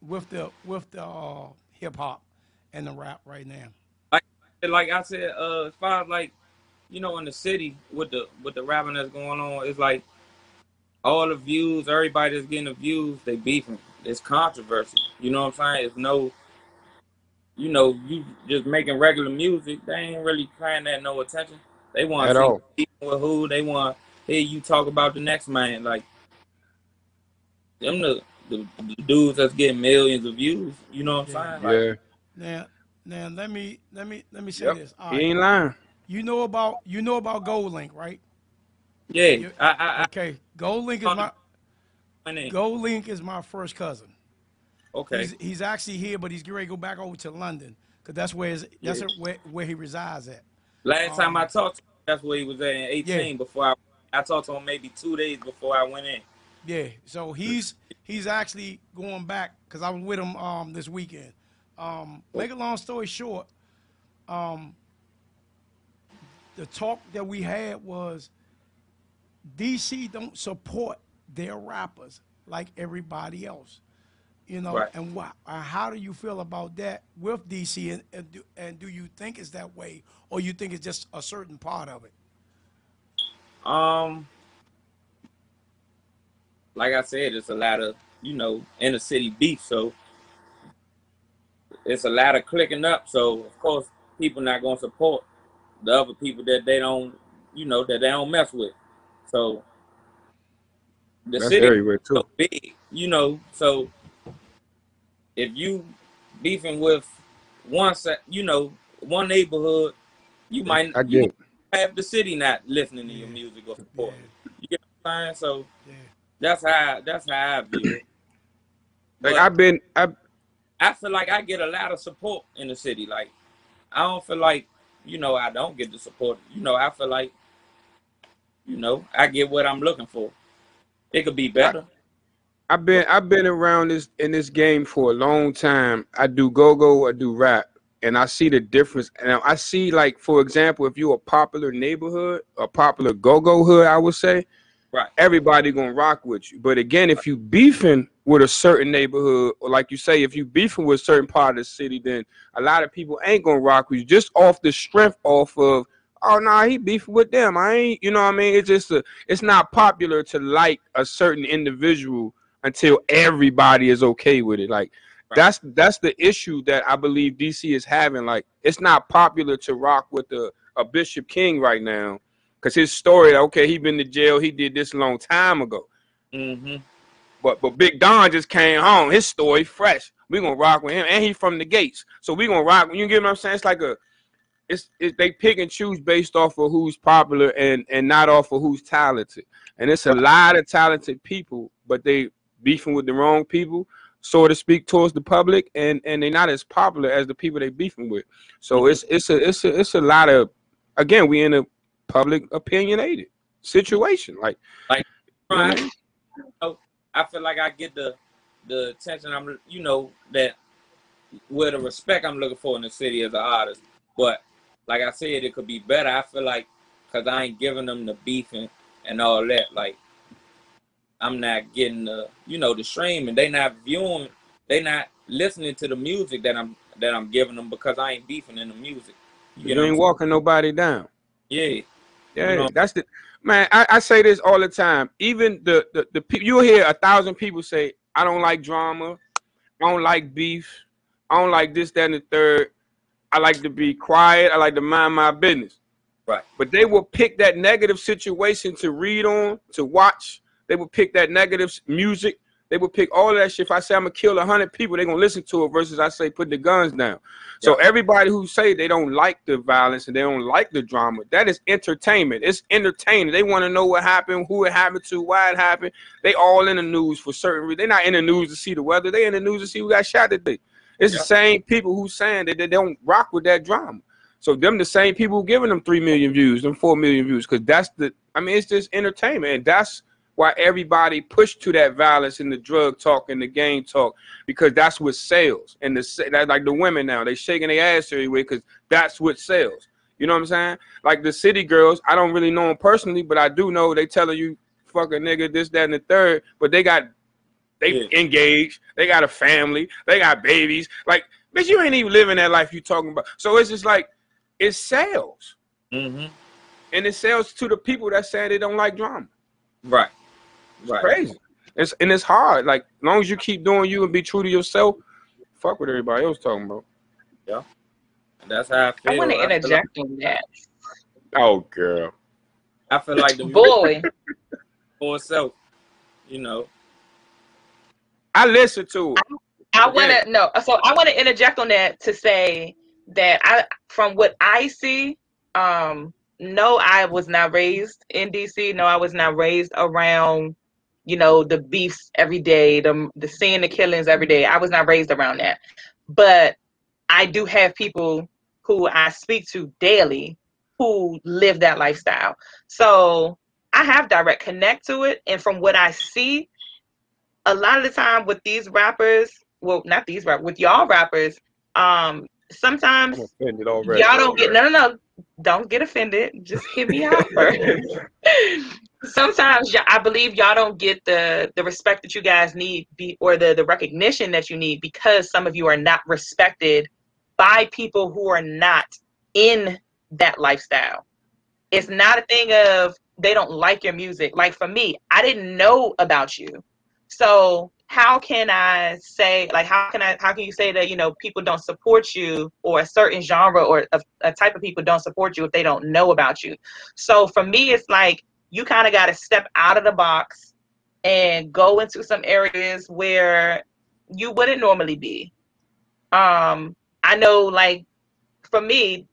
with the with the uh, hip hop and the rap right now? Like like I said, uh, as far as like, you know, in the city with the with the rapping that's going on, it's like all the views, everybody that's getting the views, they beefing. It's controversy. You know what I'm saying? It's no you know, you just making regular music, they ain't really paying that no attention. They want At to see you with who. They want to hear you talk about the next man. Like them the, the, the dudes that's getting millions of views. You know what I'm saying? Like, Yeah. Now, now let me let me let me say Yep. this. All He ain't lying. You know about you know about GoldLink, right? Yeah, I, I, I okay. GoldLink is my went in. GoldLink is my first cousin. Okay. He's, he's actually here, but he's getting ready to go back over to London because that's where his, that's Yeah. where, where he resides at. Last time I Um, talked to him, that's where he was at in 18 before I I talked to him maybe two days before I went in. Yeah, so he's he's actually going back because I was with him um this weekend. Um, make a long story short, um, the talk that we had was DC don't support their rappers like everybody else, you know. Right. And why? uh, How do you feel about that with DC? And and do, and do you think it's that way, or you think it's just a certain part of it? Um, like I said, it's a lot of you know inner city beef, so it's a lot of clicking up. So of course, people not gonna support the other people that they don't, you know, that they don't mess with. So the That's city everywhere, too. so big, you know. So if you beefing with one set, you know, one neighborhood, you might I get it. have the city not listening to your music or supporting. You get what I'm saying? So that's how that's how I view it. Like But I've been, I I feel like I get a lot of support in the city. Like I don't feel like you know I don't get the support. You know I feel like you know I get what I'm looking for. It could be better. I've been I've been around this in this game for a long time. I do go go, I do rap, and I see the difference. And I see like, for example, if you're a popular neighborhood, a popular go go hood, I would say, right? Everybody gonna rock with you. But again, if you beefing with a certain neighborhood, or like you say, if you beefing with a certain part of the city, then a lot of people ain't gonna rock with you just off the strength off of. Oh no, nah, he beefing with them. I ain't, you know what I mean? It's just a, it's not popular to like a certain individual until everybody is okay with it. Like that's that's the issue that I believe DC is having. Like it's not popular to rock with a, a Bishop King right now because his story. Okay, he been to jail. He did this a long time ago. Mm-hmm. But but Big Don just came home. His story fresh. We gonna rock with him, and he from the gates. So we gonna rock. You get what I'm saying? It's like a it's it, they pick and choose based off of who's popular and and not off of who's talented. And it's a lot of talented people, but they beefing with the wrong people, so to speak, towards the public, and and they're not as popular as the people they beefing with. So it's it's a it's a it's a lot of again we in a public opinionated situation. Like like you know what I Right. You know, I feel like I get the the attention I'm you know that where the respect I'm looking for in the city as an artist. But like I said, it could be better. I feel like because I ain't giving them the beefing and all that. Like I'm not getting the you know the streaming. They not viewing. They not listening to the music that I'm that I'm giving them because I ain't beefing in the music. You, what I'm ain't walking nobody down. Yeah. Yeah, You know? that's the man. I, I say this all the time. Even the the, the pe- you'll hear a thousand people say, "I don't like drama, I don't like beef, I don't like this, that, and the third. I like to be quiet. I like to mind my business." Right. But they will pick that negative situation to read on, to watch. They will pick that negative music. They will pick all that shit. If I say I'm gonna kill a hundred people, they're gonna listen to it. Versus I say put the guns down. So everybody who say they don't like the violence and they don't like the drama, that is entertainment. It's entertaining. They want to know what happened, who it happened to, why it happened. They all in the news for certain reasons. They're not in the news to see the weather. They in the news to see who got shot today. It's the same people who saying that they don't rock with that drama. So them the same people giving them three million views, them four million views, because that's the. I mean, it's just entertainment, and that's why everybody pushed to that violence and the drug talk and the game talk because that's what sells. And the that, like the women now, they shaking their ass everywhere because that's what sells. You know what I'm saying? Like the city girls, I don't really know them personally, but I do know they telling you fuck a nigga, this, that, and the third. But they got they engaged, they got a family, they got babies. Like, bitch, you ain't even living that life you talking about. So it's just like it sells. Mm-hmm. And it sells to the people that say they don't like drama. Right. It's Right. crazy. It's and it's hard. Like as long as you keep doing you and be true to yourself, fuck what everybody else talking about. Yeah. That's how I feel. I want to feel like- interject on that. Oh, girl. I feel like the Boy. for itself. You know. I listen to it. I want to no. So I want to interject on that to say that I, from what I see, um, no, I was not raised in DC. No, I was not raised around, you know, the beefs every day, the the seeing the killings every day. I was not raised around that, but I do have people who I speak to daily who live that lifestyle. So I have direct connect to it, and from what I see, a lot of the time with these rappers, well, not these rappers, with y'all rappers, um, sometimes y'all don't get no, no, no, don't get offended. Just hit me out first. sometimes I believe y'all don't get the the respect that you guys need, be or the the recognition that you need because some of you are not respected by people who are not in that lifestyle. It's not a thing of they don't like your music. Like for me, I didn't know about you. So how can I say like how can I how can you say that you know people don't support you or a certain genre or a, a type of people don't support you if they don't know about you? So for me it's like you kind of got to step out of the box and go into some areas where you wouldn't normally be. Um I know like for me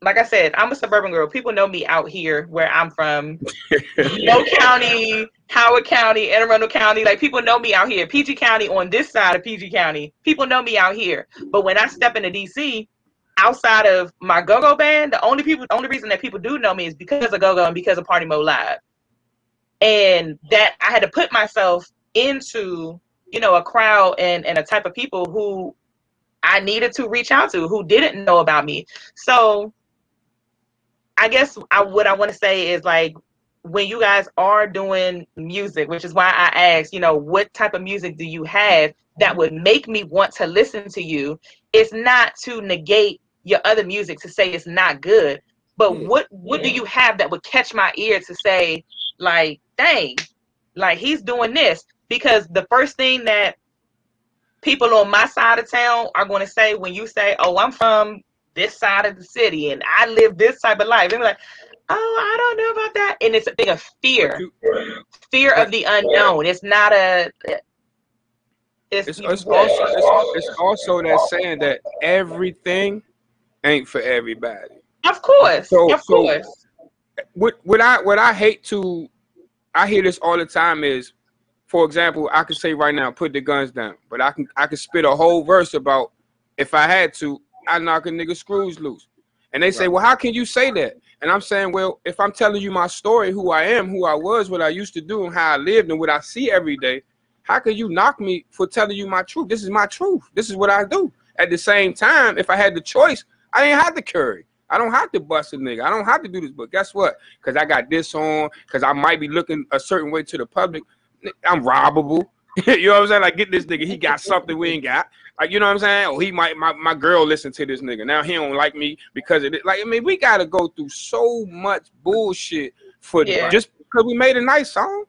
like I said, I'm a suburban girl. People know me out here where I'm from. no County, Howard County, Anne Arundel County. Like people know me out here. PG County on this side of PG County. People know me out here. But when I step into DC, outside of my go-go band, the only people the only reason that people do know me is because of go-go and because of Party Mode Live. And that I had to put myself into, you know, a crowd and, and a type of people who I needed to reach out to who didn't know about me. So I guess I what I want to say is like when you guys are doing music, which is why I asked, you know, what type of music do you have that would make me want to listen to you? It's not to negate your other music to say it's not good, but what what do you have that would catch my ear to say like, dang, like he's doing this? Because the first thing that people on my side of town are going to say when you say, "Oh, I'm from this side of the city and I live this type of life," they're like, "Oh, I don't know about that," and it's a thing of fear, fear of the unknown. It's not a. It's, It's, it's also it's, it's also that saying that everything ain't for everybody. of course, So- of so- course. What what I what I hate to I hear this all the time is, for example, I could say right now, put the guns down, but I can I can spit a whole verse about if I had to, I knock a nigga screws loose. And they say, Well, how can you say that? And I'm saying, Well, if I'm telling you my story, who I am, who I was, what I used to do, and how I lived and what I see every day, how can you knock me for telling you my truth? This is my truth. This is what I do. At the same time, if I had the choice, I didn't have to curry. I don't have to bust a nigga. I don't have to do this. But guess what? Because I got this on, because I might be looking a certain way to the public. I'm robbable. you know what I'm saying? Like, get this nigga. He got something we ain't got. Like, you know what I'm saying? Oh, he might, my, my girl listen to this nigga. Now he don't like me because of it. Like, I mean, we got to go through so much bullshit for Yeah. just because we made a nice song.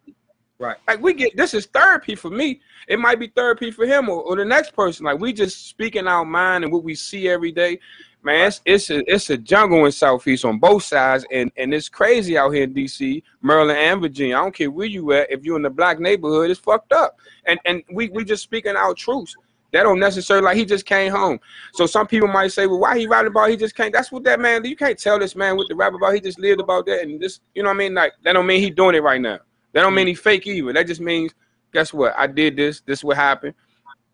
Right. Like we get this is therapy for me. It might be therapy for him or, or the next person. Like we just speaking our mind and what we see every day. Man, it's it's a it's a jungle in Southeast on both sides, and and it's crazy out here in DC, Maryland, and Virginia. I don't care where you at. If you're in the black neighborhood, it's fucked up. And and we we just speaking our truths. That don't necessarily like he just came home. So some people might say, well, why he rapping about he just came? That's what that man. You can't tell this man what to rap about. He just lived about that, and this, you know what I mean? Like that don't mean he doing it right now. That don't mean he fake either. That just means, guess what? I did this. This what happened,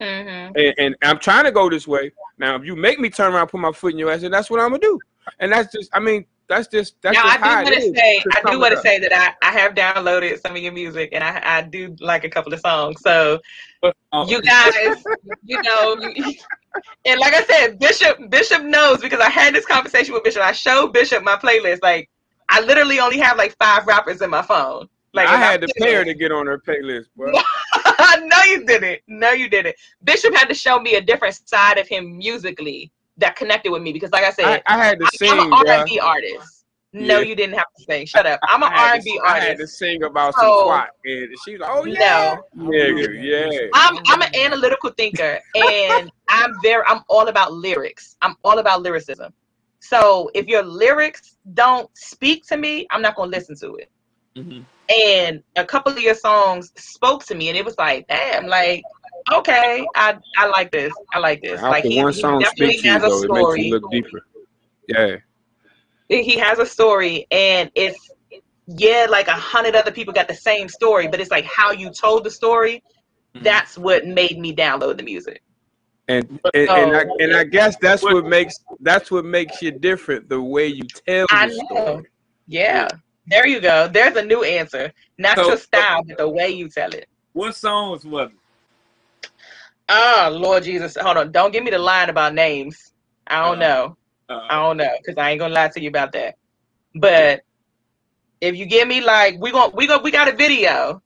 Mm-hmm. and, and I'm trying to go this way. Now, if you make me turn around, put my foot in your ass, and that's what I'm gonna do. And that's just, I mean, that's just that's now just I do want to say, I do want to say that I, I have downloaded some of your music, and I I do like a couple of songs. So you guys, you know, you, and like I said, Bishop Bishop knows because I had this conversation with Bishop. I showed Bishop my playlist. Like I literally only have like five rappers in my phone. Like I had to pay her to get on her playlist, bro. no, you didn't. No, you didn't. Bishop had to show me a different side of him musically that connected with me because, like I said, I, I had to I'm an. R&B artist. No, Yeah. you didn't have to sing. Shut up. I'm an R and B to- and B I had to sing about some So- twat, and she's like, "Oh yeah, nigga, mm-hmm. yeah." I'm I'm an analytical thinker, and I'm very I'm all about lyrics. I'm all about lyricism. So if your lyrics don't speak to me, I'm not gonna listen to it. Mm-hmm. And a couple of your songs spoke to me, and it was like, damn, like, okay, I I like this. I like this. How Like he, one song definitely speak to you has a though? It makes story. you look deeper. Yeah. he has a story and it's yeah like a hundred other people got the same story but it's like how you told the story Mm-hmm. that's what made me download the music And and, and I and I guess that's what makes that's what makes you different. The way you tell the story. yeah there you go. There's a new answer. Not So- your style but the way you tell it. What songs was it? oh lord jesus. Hold on. Don't give me the line about names. I don't uh-huh. know. Uh, i uh-huh. don't know because i ain't gonna lie to you about that. But if you give me like we gon' we gon' we got a video.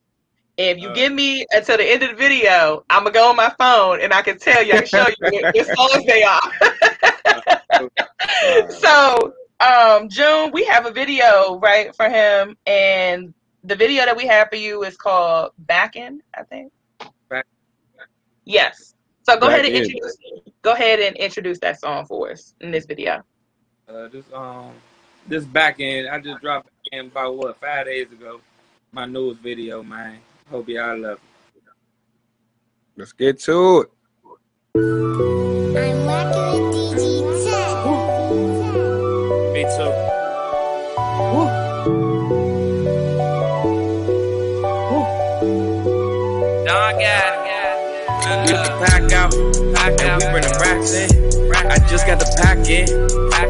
If you uh. give me until the end of the video, I'm gonna go on my phone and I can tell you, I can show you what, what songs they are. Uh, so, um, June, we have a video right for him, and the video that we have for you is called "Backin'," I think. Back- Yes. So go Back ahead and In. introduce. Go ahead and introduce that song for us in this video. Uh, this um, this back end, I just dropped in about what five days ago. My newest video, man. Hope y'all love it. Let's get to it. Me too. Dog got We the pack out, pack out. We bring the racks in. I just got the pack in.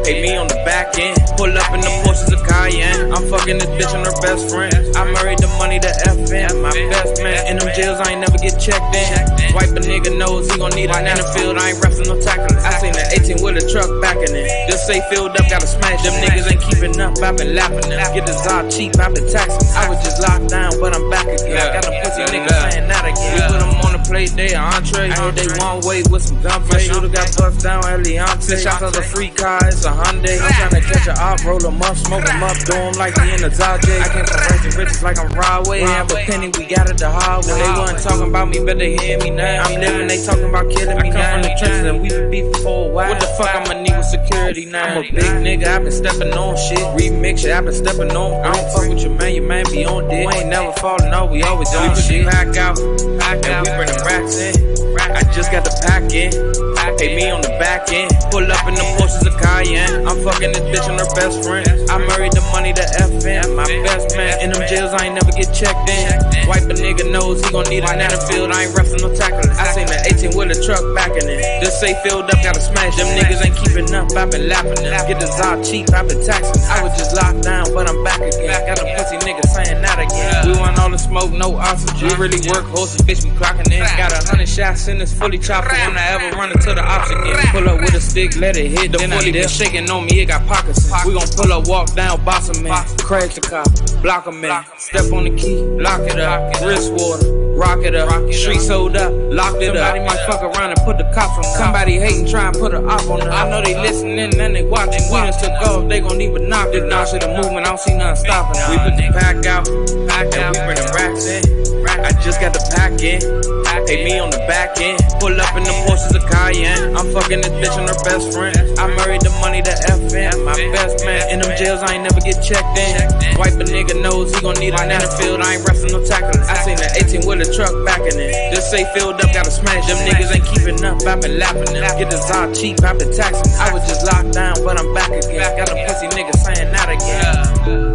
Pay me on the back end. Pull up in the Porsches of Cayenne. I'm fucking this bitch and her best friend. I married the money to FN. My best man. In them jails, I ain't never get checked in. Wipe a nigga nose, he gon' need a in the field. I ain't wrestling no tackling. I seen the 18 with a truck backing it. This say filled up, gotta smash. Them niggas ain't keeping up. i been laughing them. Get the Zod cheap, i been taxing. I was just locked down, but I'm back again. Got a pussy nigga saying that again. We put them on the plate, they entree. I heard they one way with some gunplay. Shooter got bust down, Eliante. Shots of the free car, it's a Hyundai. I'm trying to catch a op, roll 'em up, smoke 'em up, do 'em like he in the Zajay. I came from raising riches like I'm Broadway. Have a penny, we got it the hard way. They wasn't talking about me, but they hear me now. I'm living, they talking about killing me now. from the trenches and we been beefing for a while. What the fuck I'ma need with security now? I'm a big nigga, I been stepping on shit. Remix it, I been stepping on. I don't fuck with your man, your man be on dick. We ain't never falling off, we always on shit. We pack out, pack out, we bring the racks in. I just got the pack in. Pay me on the back end. Pull up in the Porsches of Cayenne. I'm fucking this bitch and her best friend. I married the money to FN. My best man. In them jails, I ain't never get checked in. Wipe a nigga nose, he gon' need a field. I ain't wrestling no tackling. I seen the 18 with a truck backing it. Just say filled up, gotta smash. Them niggas ain't keeping up. i been laughing them. Get the Zod cheap, i been taxing. I was just locked down, but I'm back again. Got a pussy nigga saying that again. We want all the smoke, no oxygen. We really work, horses, bitch, we clocking in. Got a hundred shots in this fully chopped. When I ever run into the ops again. Pull up with a stick, let it hit. The 40 been shaking on me, it got pockets. in. We gon' pull up, walk down, boss 'em in. Crash the cop, block 'em in. Step on the key, lock it up. Wrist water, rock it up. Street sold up, locked it up. Somebody might fuck around and put the cops on them. Somebody hating, try and put a op on them. I know they listening and they watching. We done took off, they gon' even knock it. Now shit the movement, I don't see nothing stopping. We put the pack out, pack out. We bring the racks in. I just got the pack in. Pay me on the back end. Pull up in the Porsches Cayenne. I'm fucking this bitch and her best friend. I married the money to FN. My best man. In them jails, I ain't never get checked in. Wipe a nigga nose, he gon' need a in the field. I ain't wrestling no tackling. I seen the 18 with a truck backing it. Just say filled up, gotta smash. Them niggas ain't keeping up. i been laughing them. Get the Zod cheap, i been taxing. I was just locked down, but I'm back again. Got a pussy nigga saying that again.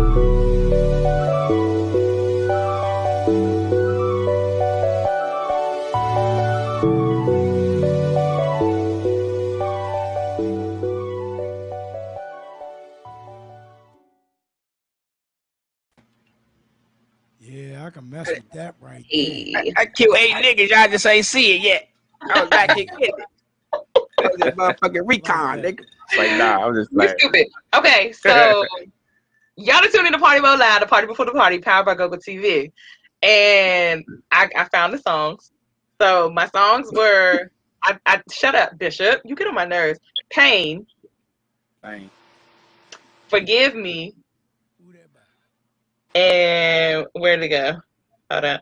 Can mess with that right I, I killed eight niggas. Y'all just ain't see it yet. I was back here getting it. That motherfucking recon, nigga. Like, nah, I'm just You're stupid. Okay, so y'all are tuning in to Party Mode Live, the party before the party, powered by GoGo TV. And I, I found the songs. So my songs were I, I shut up, Bishop. You get on my nerves. Pain, Dang. Forgive Me, And where'd it go? Hold on.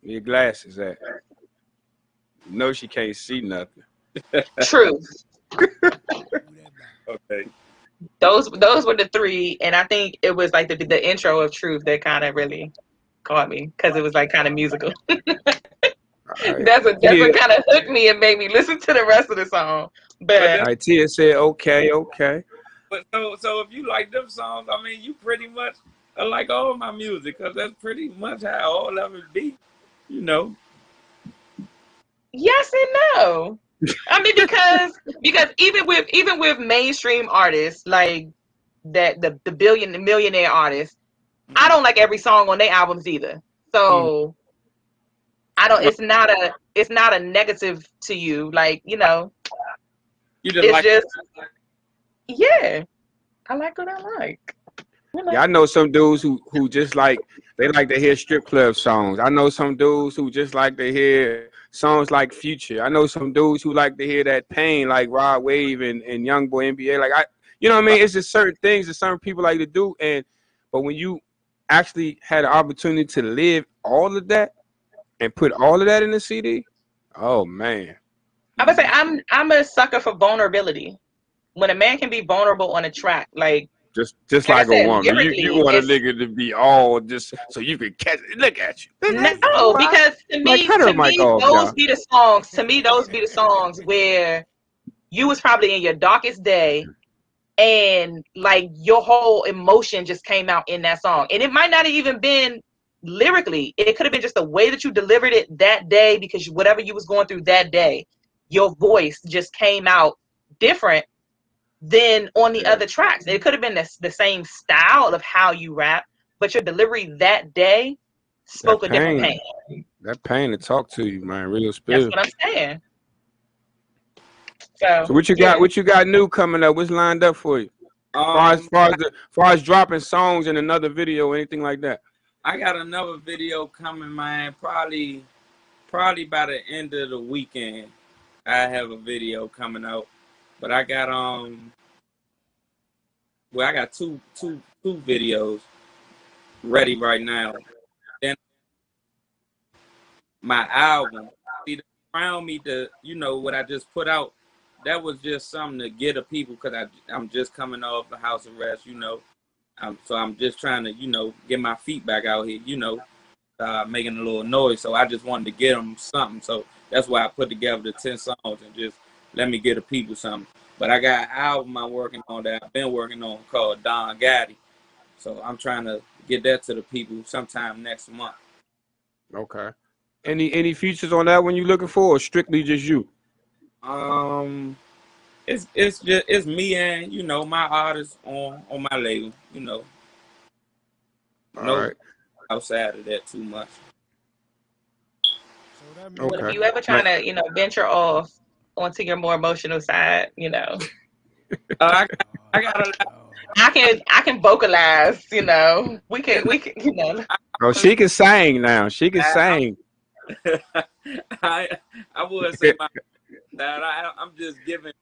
Where your glasses at? You know she can't see nothing. Truth. Okay. Those those were the three, and I think it was like the the intro of Truth that kind of really caught me because it was like kind of musical. that's what that's what kind of hooked me and made me listen to the rest of the song. But All right, Tia said, okay, okay. But so so if you like them songs, I mean, you pretty much are like all my music, cause that's pretty much how all of it be. You know. yes and no. I mean because because even with even with mainstream artists like that the the billion the millionaire artists, I don't like every song on their albums either. So mm. I don't. It's not a it's not a negative to you. Like you know, You just it's like just yeah. I like what I like. Yeah, I know some dudes who who just like they like to hear strip club songs. I know some dudes who just like to hear songs like Future. I know some dudes who like to hear that pain like Rod Wave and, and Young Boy NBA. Like I you know what I mean? It's just certain things that certain people like to do. And but when you actually had an opportunity to live all of that and put all of that in the CD, oh man. I would say I'm I'm a sucker for vulnerability. When a man can be vulnerable on a track, like Just just Like like, said, a woman. You, you want a nigga to be all just so you can catch look at you. no, because to Like, me, her to me, off, those y'all. be the songs. To me, those be the songs where you was probably in your darkest day, and like your whole emotion just came out in that song, and it might not have even been lyrically. It could have been just the way that you delivered it that day, because whatever you was going through that day, your voice just came out different than on the other tracks. It could have been the, the same style of how you rap, but your delivery that day spoke a different pain. That pain to talk to you, man. Real That's what I'm saying. So, So what you got? What you got new coming up? What's lined up for you? far as Um, far as the, far as dropping songs in another video or anything like that. I got another video coming, man. Probably, probably by the end of the weekend, I have a video coming out. But I got um, well, I got two, two, two videos ready right now. Then my album, see, around me to, you know, what I just put out. That was just something to get a people because I I'm just coming off the house arrest, you know. Um, so I'm just trying to, you know, get my feet back out here, you know, uh, making a little noise. So I just wanted to get them something. So that's why I put together the 10 songs and just let me get the people something. But I got an album I'm working on that I've been working on called Don Gaddy. So I'm trying to get that to the people sometime next month. Okay. Any any features on that one you looking for, or strictly just you? Um, it's it's just it's me and you know my artists on on my label. You know, no All right. outside of that too much. But if Okay. you ever trying to, you know, venture off onto your more emotional side, you know, Uh, I I got a I can I can vocalize. You know, we can we can you know. Oh, she can sing now. She can I- sing. I I would say my, that I I'm just giving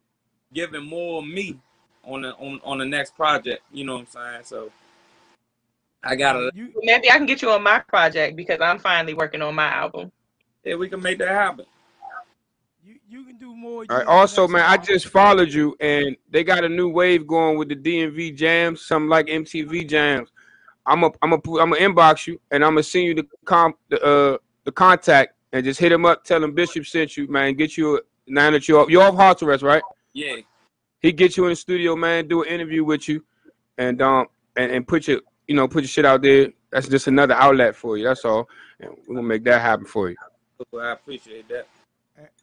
giving more of me on the on on the next project. You know what I'm saying? So I gotta Maybe I can get you on my project because I'm finally working on my album. yeah we can make that happen. All right. Also, man, I just followed you, and they got a new wave going with the DMV jams, something like MTV jams. I'm a, I'm a, I'm gonna inbox you, and I'm gonna send you the com, the uh, the contact, and just hit him up, tell him Bishop sent you, man. Get you a, now that you're off, you're off house arrest, right? Yeah. He get you in the studio, man. Do an interview with you, and um, and, and put your, you know, put your shit out there. That's just another outlet for you. That's all. And we're gonna make that happen for you I appreciate that.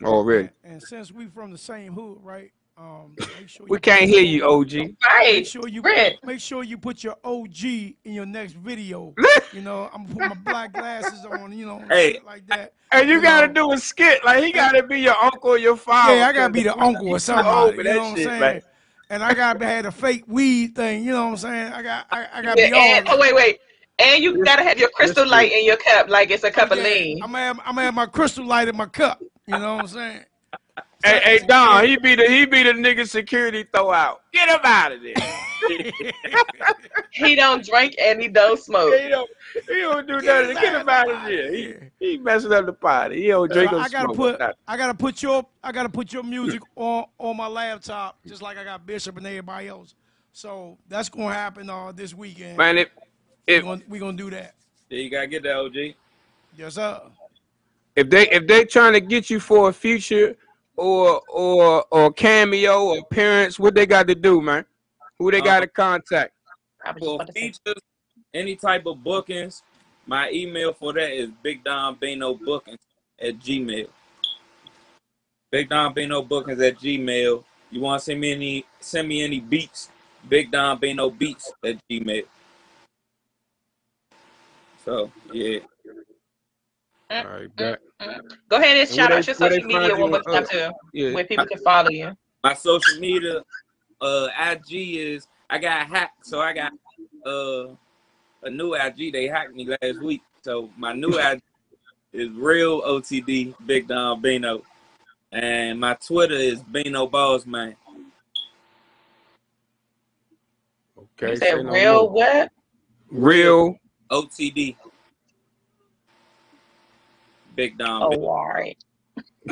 Already. And since we from the same hood, right? Um, make sure We can't hear you, OG. Right. Make sure you make sure you put your OG in your next video. you know, I'm gonna put my black glasses on. You know, Hey, shit like that. And you, You gotta know. do a skit. Like he gotta be your uncle or your father. Yeah, I gotta be the uncle or You too somebody. You know what I'm saying? man. And I gotta have a fake weed thing. You know what I'm saying? I got I, I gotta Yeah, be all. and, oh wait, wait, and you gotta have your crystal light in your cup like it's a cup of lean. I'm gonna have, I'm gonna have my crystal light in my cup. You know what I'm saying? Hey, hey, Don, he be the he be the nigga security throw out. Get him out of there. He don't drink and he don't smoke. he don't he don't do nothing. Get him out of there. He he messing up the party. He don't drink or I gotta smoke. put nothing. I gotta put your I gotta put your music on on my laptop, just like I got Bishop and everybody else. So that's gonna happen uh this weekend. Man, if we if gonna, we gonna do that. Yeah, you gotta get that OG. Yes, sir. if they if they trying to get you for a future or or or cameo or appearance, what they got to do, man? Who they uh, got to contact? For features, any type of bookings, my email for that is Big Don Bino Bookings at Gmail. Big Don Bino Bookings at Gmail. You want to send me any send me any beats? Big Don Bino Beats at Gmail. So yeah. All right, bet. Go ahead and And shout out they- your social media you one more on, uh, time too, yeah. where people can follow you. My social media, uh, IG is I got hacked, so I got uh a new IG. They hacked me last week, so my new IG is real OTD Big Don Bino, and my Twitter is Bino Balls Man. Okay. You say said real more. what? Real. OTD. Big Don. Oh, Bino. all right.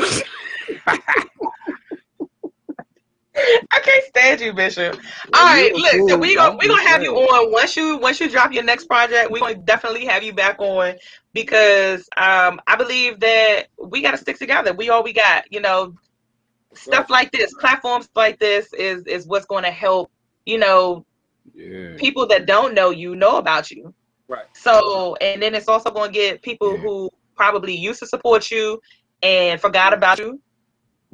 I can't stand you, Bishop. All right, look, so cool, we gonna we gonna have you on once you once you drop your next project. We gonna definitely have you back on because um I believe that we gotta stick together. We all we got, you know, stuff like this, platforms like this is is what's going to help, you know, Yeah. people that don't know you know about you. Right. So, and then it's also going to get people who probably used to support you and forgot about you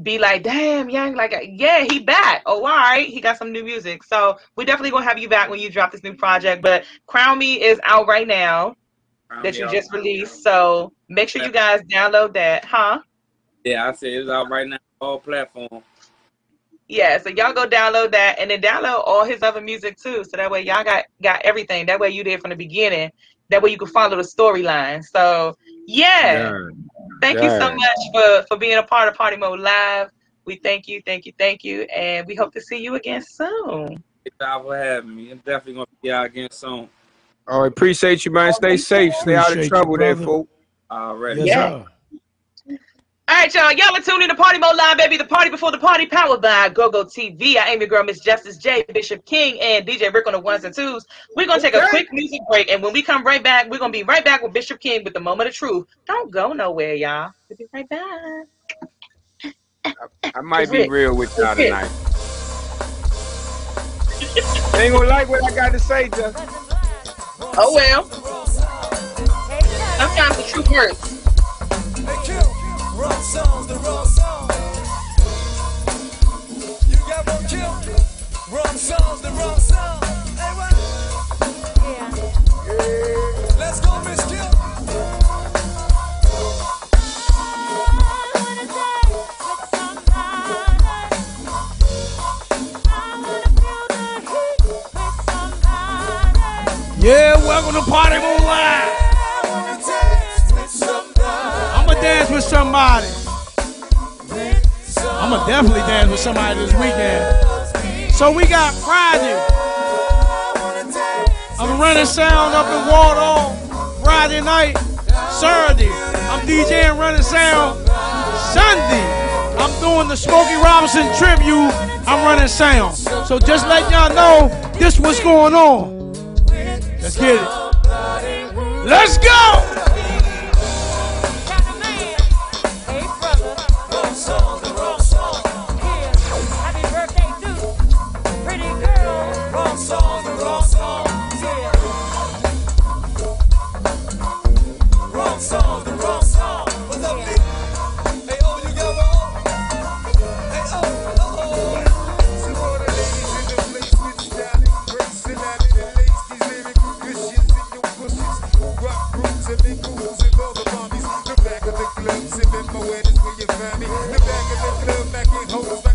be like, damn, young, like, yeah, he back. Oh, all right, he got some new music. So we definitely gonna have you back when you drop this new project. But Crown Me is out right now Crown that you just released. So make sure you guys download that, huh? Yeah, I said it's out right now, all platforms. Yeah, so y'all go download that and then download all his other music too. So that way y'all got got everything. That way you did from the beginning. That way you can follow the storyline. So yeah. Thank you so much for for being a part of Party Mode Live. We thank you, thank you, thank you, and we hope to see you again soon. Thank y'all for having me. I'm definitely gonna be out again soon. All right, appreciate you, man. Stay safe. Stay out of Appreciate you, trouble there, folks. All right. Yes, Yeah. sir. All right, y'all. Y'all are tuned in to Party Mode Live, baby. The party before the party, powered by GoGo TV. I am your girl, Miss Justice J, Bishop King, and DJ Rick on the ones and twos. We're gonna take a quick music break, and when we come right back, we're gonna be right back with Bishop King with the moment of truth. Don't go nowhere, y'all. We'll be right back. I might be real with y'all tonight. they ain't gonna like what I got to say, just. Oh well. Sometimes the truth hurts. Wrong songs, the wrong song. You got one kill. Wrong songs, the wrong song. Hey, what? Yeah. Let's go, Miss Kill. Yeah, welcome to Party Live. With somebody. I'ma definitely dance with somebody this weekend. So we got Friday. I'm running sound up in Waldorf Friday night. Saturday, I'm DJing running sound. Sunday, I'm doing the Smokey Robinson tribute. I'm running sound. So just let y'all know this what's going on. Let's get it. Let's go! Song. Club,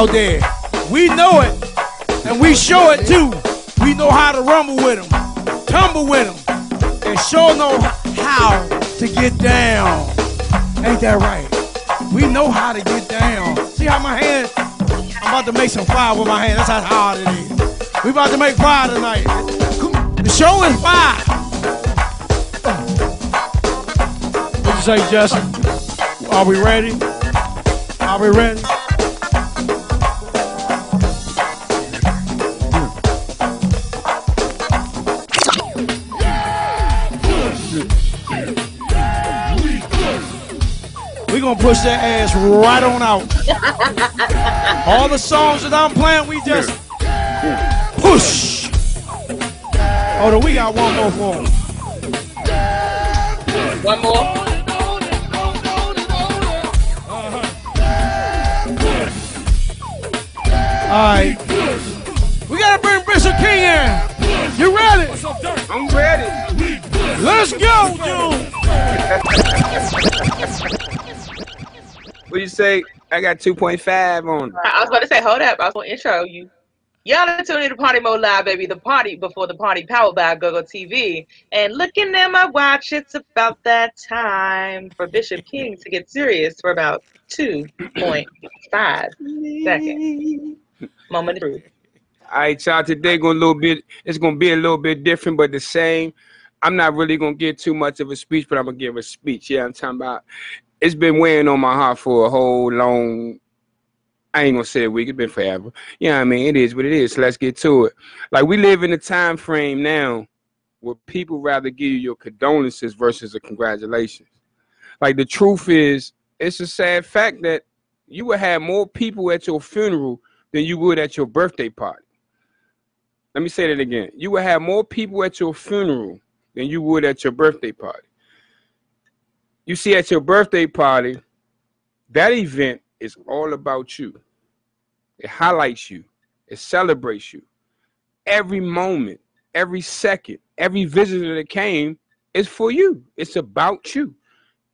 out there. We know it, and we show it too. We know how to rumble with them, tumble with them, and sure know how to get down. Ain't that right? We know how to get down. See how my hand? I'm about to make some fire with my hand. That's how hard it is. We about to make fire tonight. The show is fire. What you say, Justin? Are we ready? Are we ready? Push that ass right on out. All the songs that I'm playing, we just push. Oh, no, we got one more for 'em. One more. All right. We gotta bring Bishop King in. You ready? I'm ready. Let's go, dude. What you say? I got 2.5 on. I was about to say, hold up. I was going to intro you. Y'all are tuning in to Party Mode Live, baby. The party before the party, powered by GoGo TV. And looking at my watch, it's about that time for Bishop King to get serious for about 2.5 seconds. Moment of truth. All right, y'all. Today going a little bit. It's gonna be a little bit different, but the same. I'm not really gonna get too much of a speech, but I'm gonna give a speech. Yeah, I'm talking about. It's been weighing on my heart for a whole long. I ain't gonna say a week. It's been forever. Yeah, I mean it is what it is. So let's get to it. Like we live in a time frame now where people rather give you your condolences versus a congratulations. Like the truth is, it's a sad fact that you would have more people at your funeral than you would at your birthday party. Let me say that again. You will have more people at your funeral than you would at your birthday party. You see, at your birthday party, that event is all about you. It highlights you, it celebrates you. Every moment, every second, every visitor that came is for you. It's about you,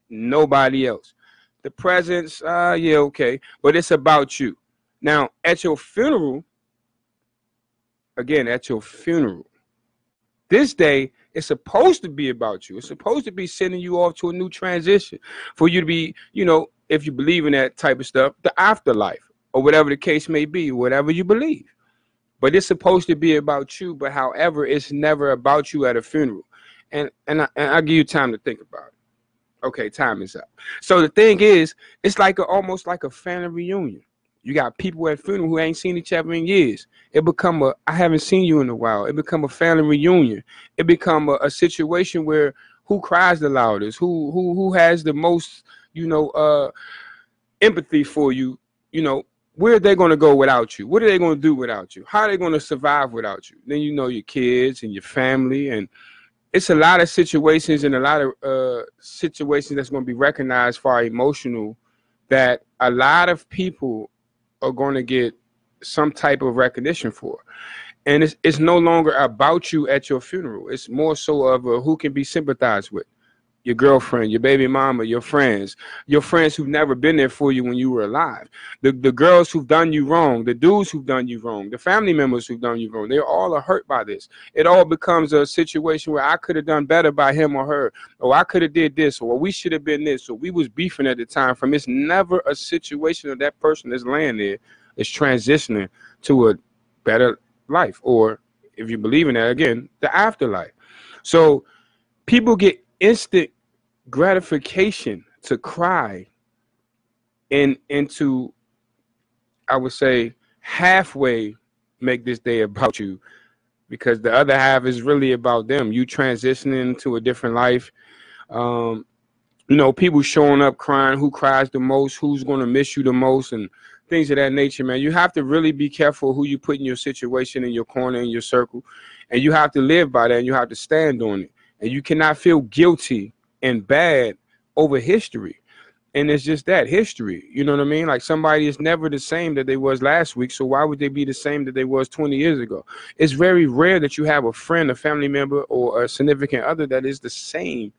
nobody else. The presents, uh, yeah, okay, but it's about you. Now, at your funeral, again, at your funeral, this day it's supposed to be about you. It's supposed to be sending you off to a new transition for you to be, you know, if you believe in that type of stuff, the afterlife or whatever the case may be, whatever you believe. But it's supposed to be about you. But however, it's never about you at a funeral. And and, I, and I'll give you time to think about it. Okay, time is up. So the thing is, it's like a, almost like a family reunion. You got people at funeral who ain't seen each other in years. It become a I haven't seen you in a while. It become a family reunion. It become a, a situation where who cries the loudest, who who who has the most, you know, uh empathy for you, you know, where are they going to go without you? What are they going to do without you? How are they going to survive without you? Then you know your kids and your family and it's a lot of situations and a lot of uh situations that's going to be recognized for our emotional that a lot of people are going to get some type of recognition for. And it's, it's no longer about you at your funeral. It's more so of a who can be sympathized with. Your girlfriend, your baby mama, your friends, your friends who've never been there for you when you were alive. The, the girls who've done you wrong, the dudes who've done you wrong, the family members who've done you wrong. They all are hurt by this. It all becomes a situation where I could have done better by him or her, or I could have did this, or we should have been this, or we was beefing at the time from. It's never a situation of that person that's laying there is transitioning to a better life, or if you believe in that, again, the afterlife. So people get instant gratification to cry and and to I would say halfway make this day about you because the other half is really about them. You transitioning to a different life. Um, you know, people showing up crying, who cries the most, who's gonna miss you the most, and things of that nature, man. You have to really be careful who you put in your situation, in your corner, in your circle, and you have to live by that, and you have to stand on it, and you cannot feel guilty and bad over history. And it's just that history, you know what I mean? Like somebody is never the same that they was last week. So why would they be the same that they was 20 years ago? It's very rare that you have a friend, a family member, or a significant other that is the same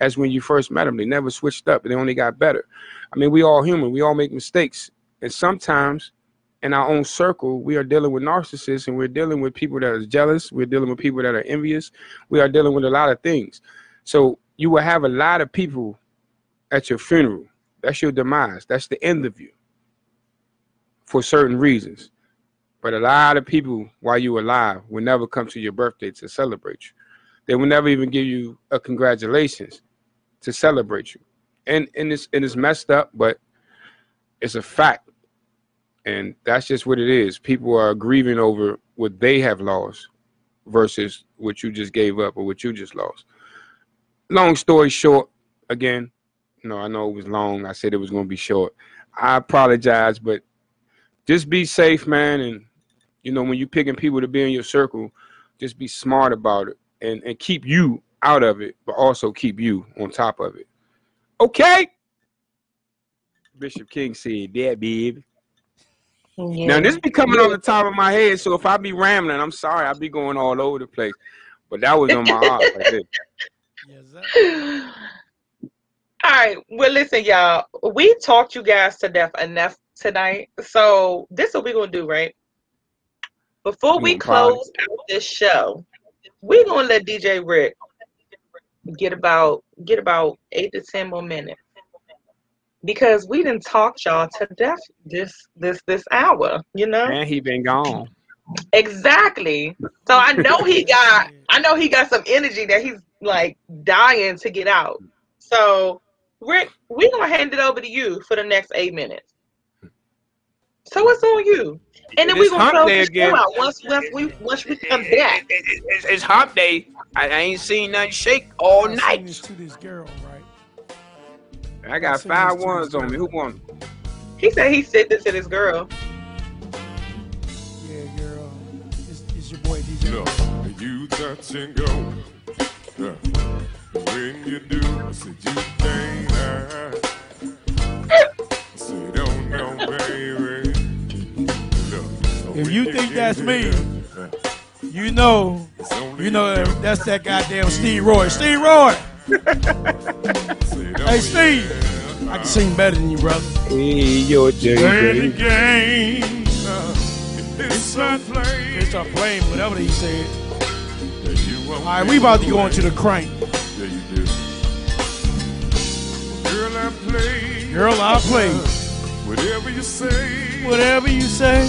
as when you first met them. They never switched up. They only got better. I mean, we all human. We all make mistakes. And sometimes in our own circle, we are dealing with narcissists and we're dealing with people that are jealous. We're dealing with people that are envious. We are dealing with a lot of things. So you will have a lot of people at your funeral. That's your demise. That's the end of you for certain reasons. But a lot of people, while you're alive, will never come to your birthday to celebrate you. They will never even give you a congratulations to celebrate you. And and it's and it's messed up, but it's a fact. And that's just what it is. People are grieving over what they have lost versus what you just gave up or what you just lost. Long story short, again, no, I know it was long. I said it was going to be short. I apologize, but just be safe, man. And you know, when you're picking people to be in your circle, just be smart about it and and keep you out of it, but also keep you on top of it. Okay. Bishop King said that, baby. Now this be coming on the top of my head, so if I be rambling, I'm sorry. I be going all over the place, but that was on my heart. Right there. All right. Well, listen, y'all. We talked you guys to death enough tonight. So this is what we're gonna do, right? Before we close out this show, we're gonna let DJ Rick get about get about eight to ten more minutes. Because we didn't talk y'all to death this this this hour, you know? and he been gone. Exactly. So I know he got I know he got some energy that he's like dying to get out. So Rick, we're gonna hand it over to you for the next eight minutes. So it's on you. And then It's we're gonna hump close day the show out once once we once we come back. It's, it's hump day. I, I ain't seen nothing shake all night. to this girl, right? I got five ones on me. Who won? He said he said this to this girl. Yeah, girl. It's, it's your boy DJ. Look, you that and go. Yeah. When you do, I said you think I said, don't know, baby. Look, If you think that's me, you know, you know that's that goddamn Steve Roy. Steve Roy. Oh, hey Steve, I can sing better than you, brother. Hey, yo, Play the game. Uh, it's a flame. It's a flame, whatever he said. You All right, we about to go into the crank. Yeah, you do. Girl, I play. Girl, I play. Whatever you say. Whatever you say.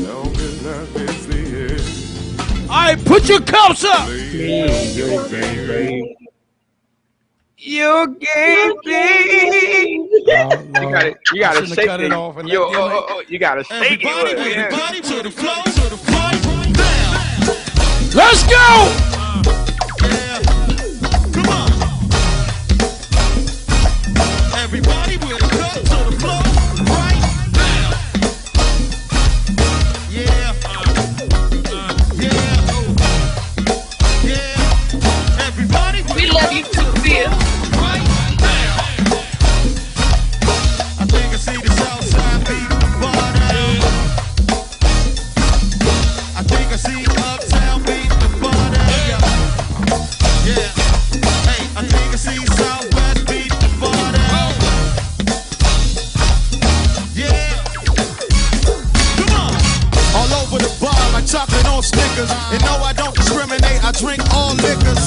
Long as life is the All right, put your cups up. Hey, yo, baby. You gave me. You gotta, oh, you gotta shake it it. off and Yo, oh, oh, oh, you gotta shake Everybody, it. yeah. everybody to the flow, to the flow, down. Let's go. Snickers. And no, I don't discriminate. I drink all liquors.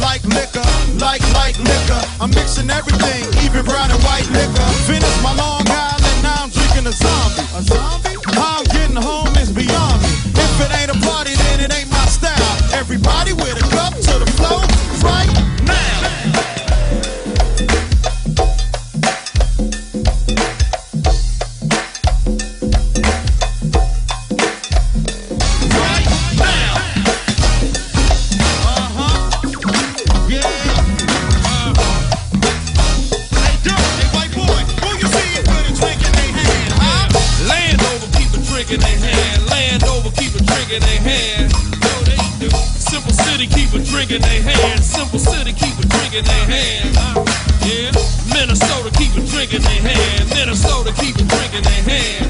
Like liquor, like like liquor. I'm mixing everything, even brown and white liquor. Finished my Long Island, now I'm drinking a zombie. A zombie? How I'm getting home is beyond me. If it ain't a party, then it ain't my style. Everybody with a drink in their hand. Simple City, keep a drink in their hand. Yeah. Minnesota, keep a drink in their hand. Minnesota, keep a drink in their hand.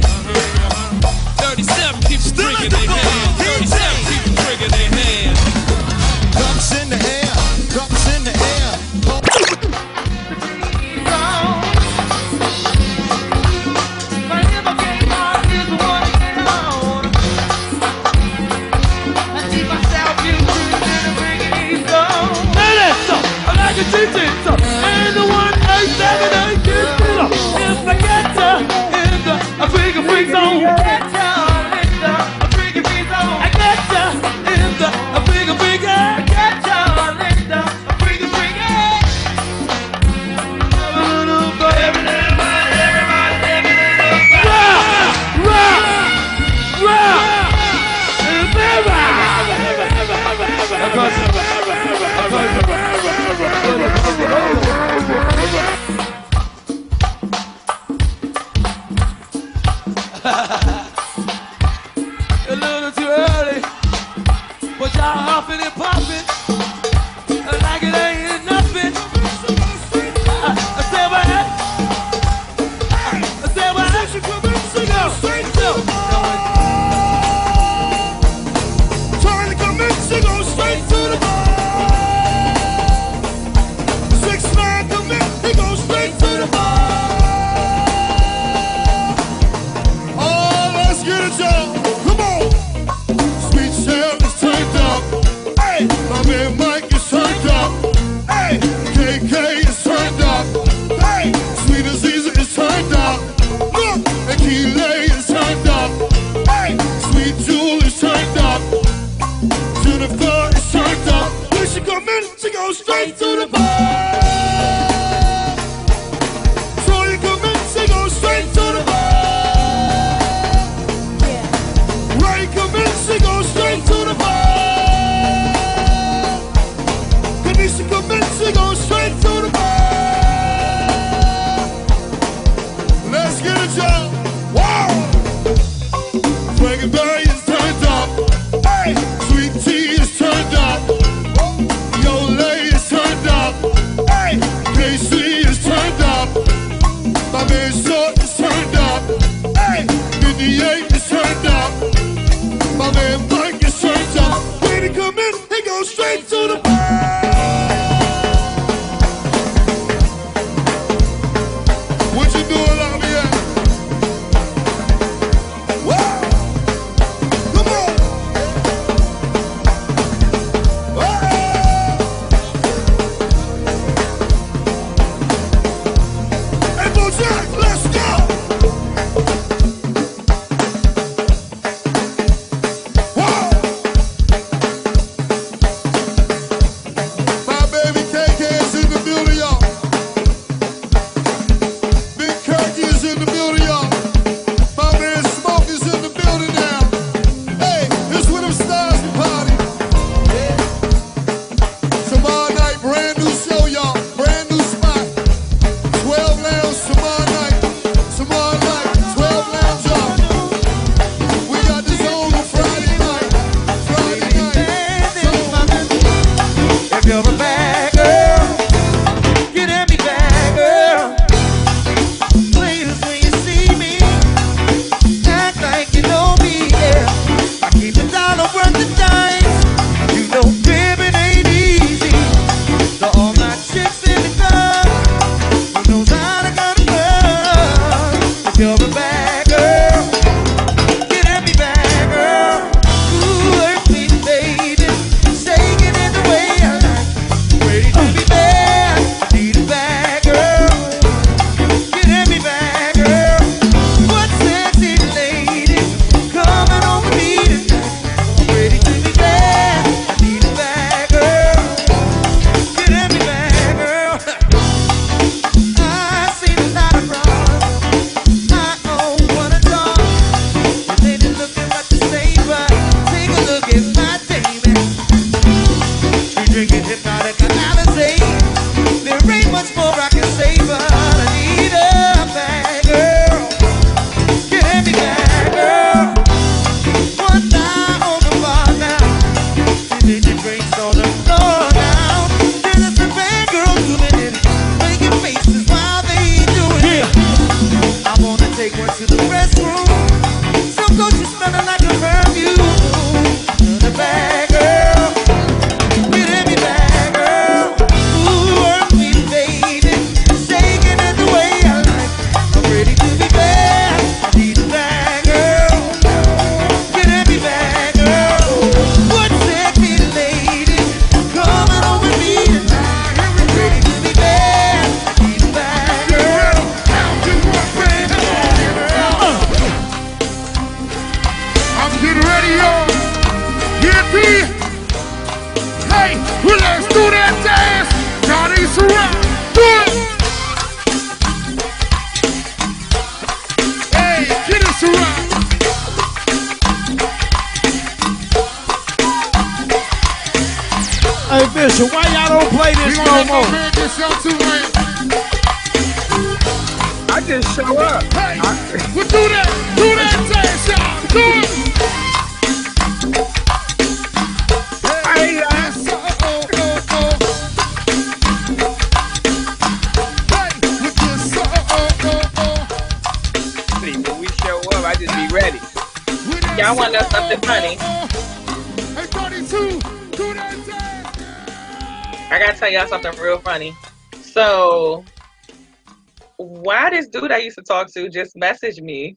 To talk to just messaged me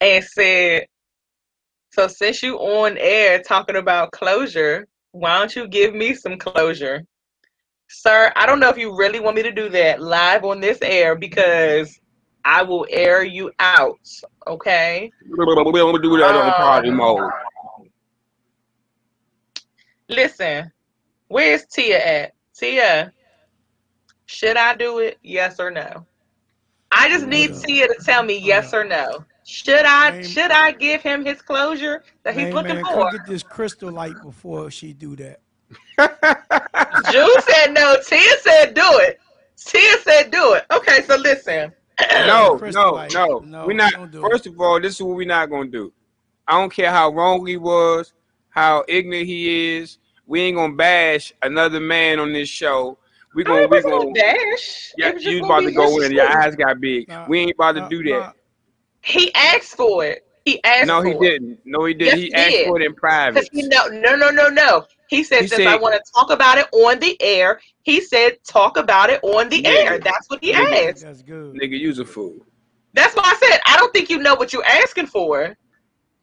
and said, "So since you on air talking about closure, why don't you give me some closure?" Sir, I don't know if you really want me to do that live on this air because I will air you out. Okay. We don't do that on party mode. Listen, where's Tia at? Tia, should I do it? Yes or no? I just need Tia to tell me yes or no. Should I should I give him his closure that he's Hey, looking man, for? come get this crystal light before she do that. Jules said no. Tia said do it. Tia said do it. Okay, so listen. No, no, light. no. No, We're not. don't do it. First of all, this is what we're not gonna do. I don't care how wrong he was, how ignorant he is. We ain't gonna bash another man on this show. We gonna, we gonna. Dash. Yeah, was you about to go in. Your disrespectful. eyes got big. we ain't about to do that. He asked for it. He asked No, he it. didn't. No, he didn't. Yes, he asked did. for it in private. He no no no no no. He said He since I want to talk about it on the air, he said talk about it on the Nigga. air. That's what he Nigga. asked. That's good. Nigga, you's a fool. That's why I said I don't think you know what you're asking for.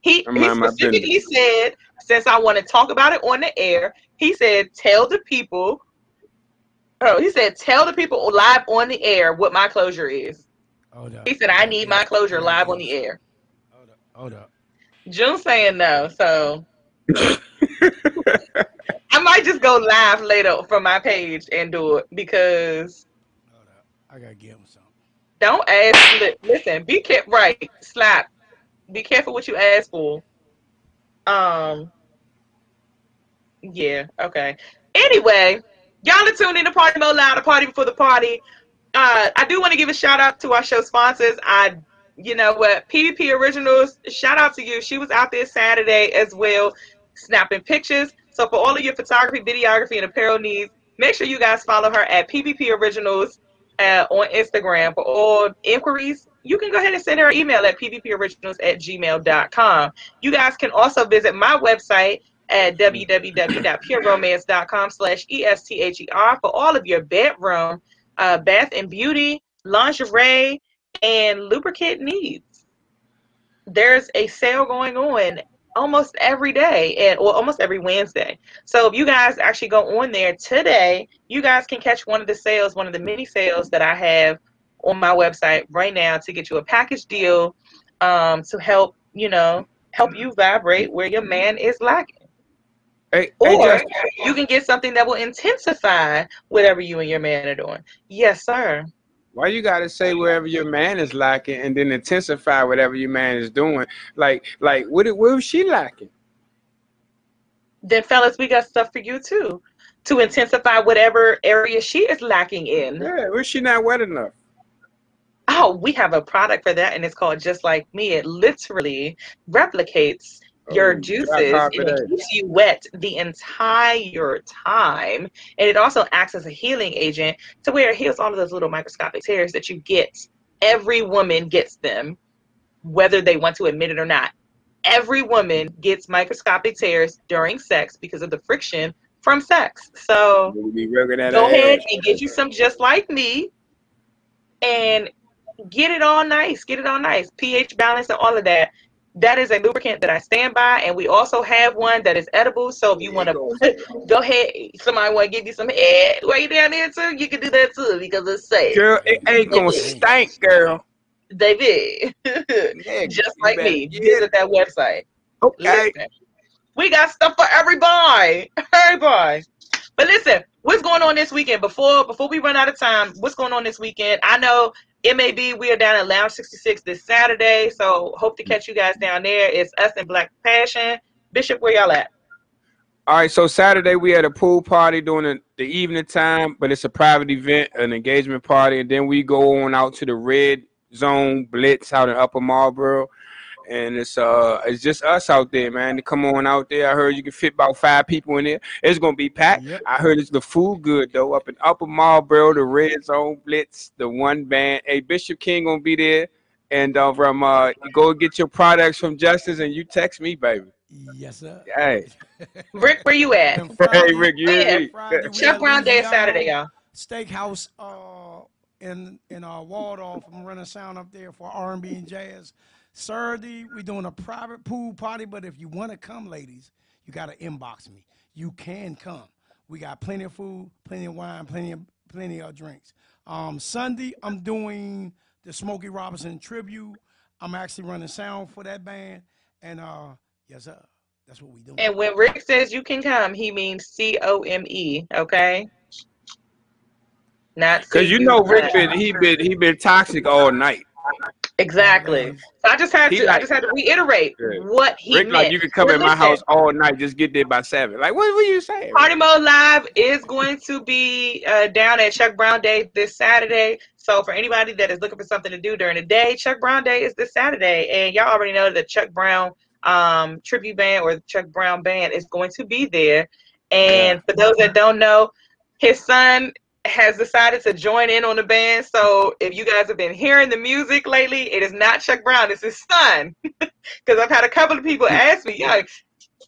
He he specifically said since I want to talk about it on the air, he said tell the people. Oh, he said tell the people live on the air what my closure is. Hold up. He said I need my closure live on the air. Hold up. Hold up. June saying no, so I might just go live later from my page and do it because Hold up. I gotta give him something. don't ask. li- Listen, be kept Right, slap. Be careful what you ask for. Um. Yeah. Okay. Anyway, y'all are tuned in to Party Mode Loud, a party before the party. Uh, I do want to give a shout out to our show sponsors. I, you know what, PvP Originals. Shout out to you. She was out there Saturday as well, snapping pictures. So for all of your photography, videography, and apparel needs, make sure you guys follow her at PvP Originals uh, on Instagram for all inquiries. You can go ahead and send her an email at pvporiginals at gmail.com. You guys can also visit my website at www.pureromance.com slash E-S-T-H-E-R for all of your bedroom, uh, bath and beauty, lingerie, and lubricant needs. There's a sale going on almost every day and or almost every Wednesday. So if you guys actually go on there today, you guys can catch one of the sales, one of the many sales that I have on my website right now to get you a package deal um, to help, you know, help you vibrate where your man is lacking. Or you can get something that will intensify whatever you and your man are doing. Yes, sir. Why you gotta say wherever your man is lacking and then intensify whatever your man is doing? Like, like what? What was she lacking? Then, fellas, we got stuff for you too to intensify whatever area she is lacking in. Yeah, was she not wet enough? Oh, we have a product for that, and it's called Just Like Me. It literally replicates your Oh, juices and it keeps you wet the entire time. And it also acts as a healing agent to where it heals all of those little microscopic tears that you get. Every woman gets them, whether they want to admit it or not. Every woman gets microscopic tears during sex because of the friction from sex. So go ahead and get you some just like me and get it all nice get it all nice ph balance and all of that that is a lubricant that i stand by and we also have one that is edible. So if you want to go ahead somebody want to give you some head way down there too? You can do that too because it's safe. Girl, it ain't gonna stink, girl. David, just like me. visit that website. Okay. Listen, we got stuff for everybody. Everybody. But listen, what's going on this weekend? Before before we run out of time, what's going on this weekend? I know MAB, we are down at Lounge 66 this Saturday, so hope to catch you guys down there. It's us and Black Passion. Bishop, where y'all at? All right, so Saturday we had a pool party during the, the evening time, but it's a private event, an engagement party, and then we go on out to the Red Zone Blitz out in Upper Marlboro, and it's uh it's just us out there, man. To come on out there, I heard you can fit about five people in there. It's gonna be packed. I heard it's the food good though up in Upper Marlboro, the Red Zone Blitz, the one band. Hey, Bishop King gonna be there, and uh, from uh, go get your products from Justice, and you text me, baby. Yes, sir. Hey. Rick, where you at? Hey, Rick, you hear me? Chuck Brown Day is Saturday, y'all. Steakhouse uh, in in uh, Waldorf. I'm running sound up there for R&B and jazz. Saturday, we're doing a private pool party, but if you want to come, ladies, you got to inbox me. You can come. We got plenty of food, plenty of wine, plenty of plenty of drinks. Um, Sunday, I'm doing the Smokey Robinson tribute. I'm actually running sound for that band, and uh, yes, sir. That's what we do. And when Rick says you can come, he means C O M E. Okay. Not Cause you know Rick been he been he been toxic all night. Exactly. So I just had He to I just had to reiterate Yeah. what he Rick meant. like you could come in my house all night, just get there by seven. Like what were you saying? Party Mode Live is going to be uh, down at Chuck Brown Day this Saturday. So for anybody that is looking for something to do during the day, Chuck Brown Day is this Saturday, and y'all already know that Chuck Brown um, tribute band or the Chuck Brown band is going to be there. And for those that don't know, his son has decided to join in on the band. So if you guys have been hearing the music lately, it is not Chuck Brown, it's his son. Because I've had a couple of people ask me, yeah,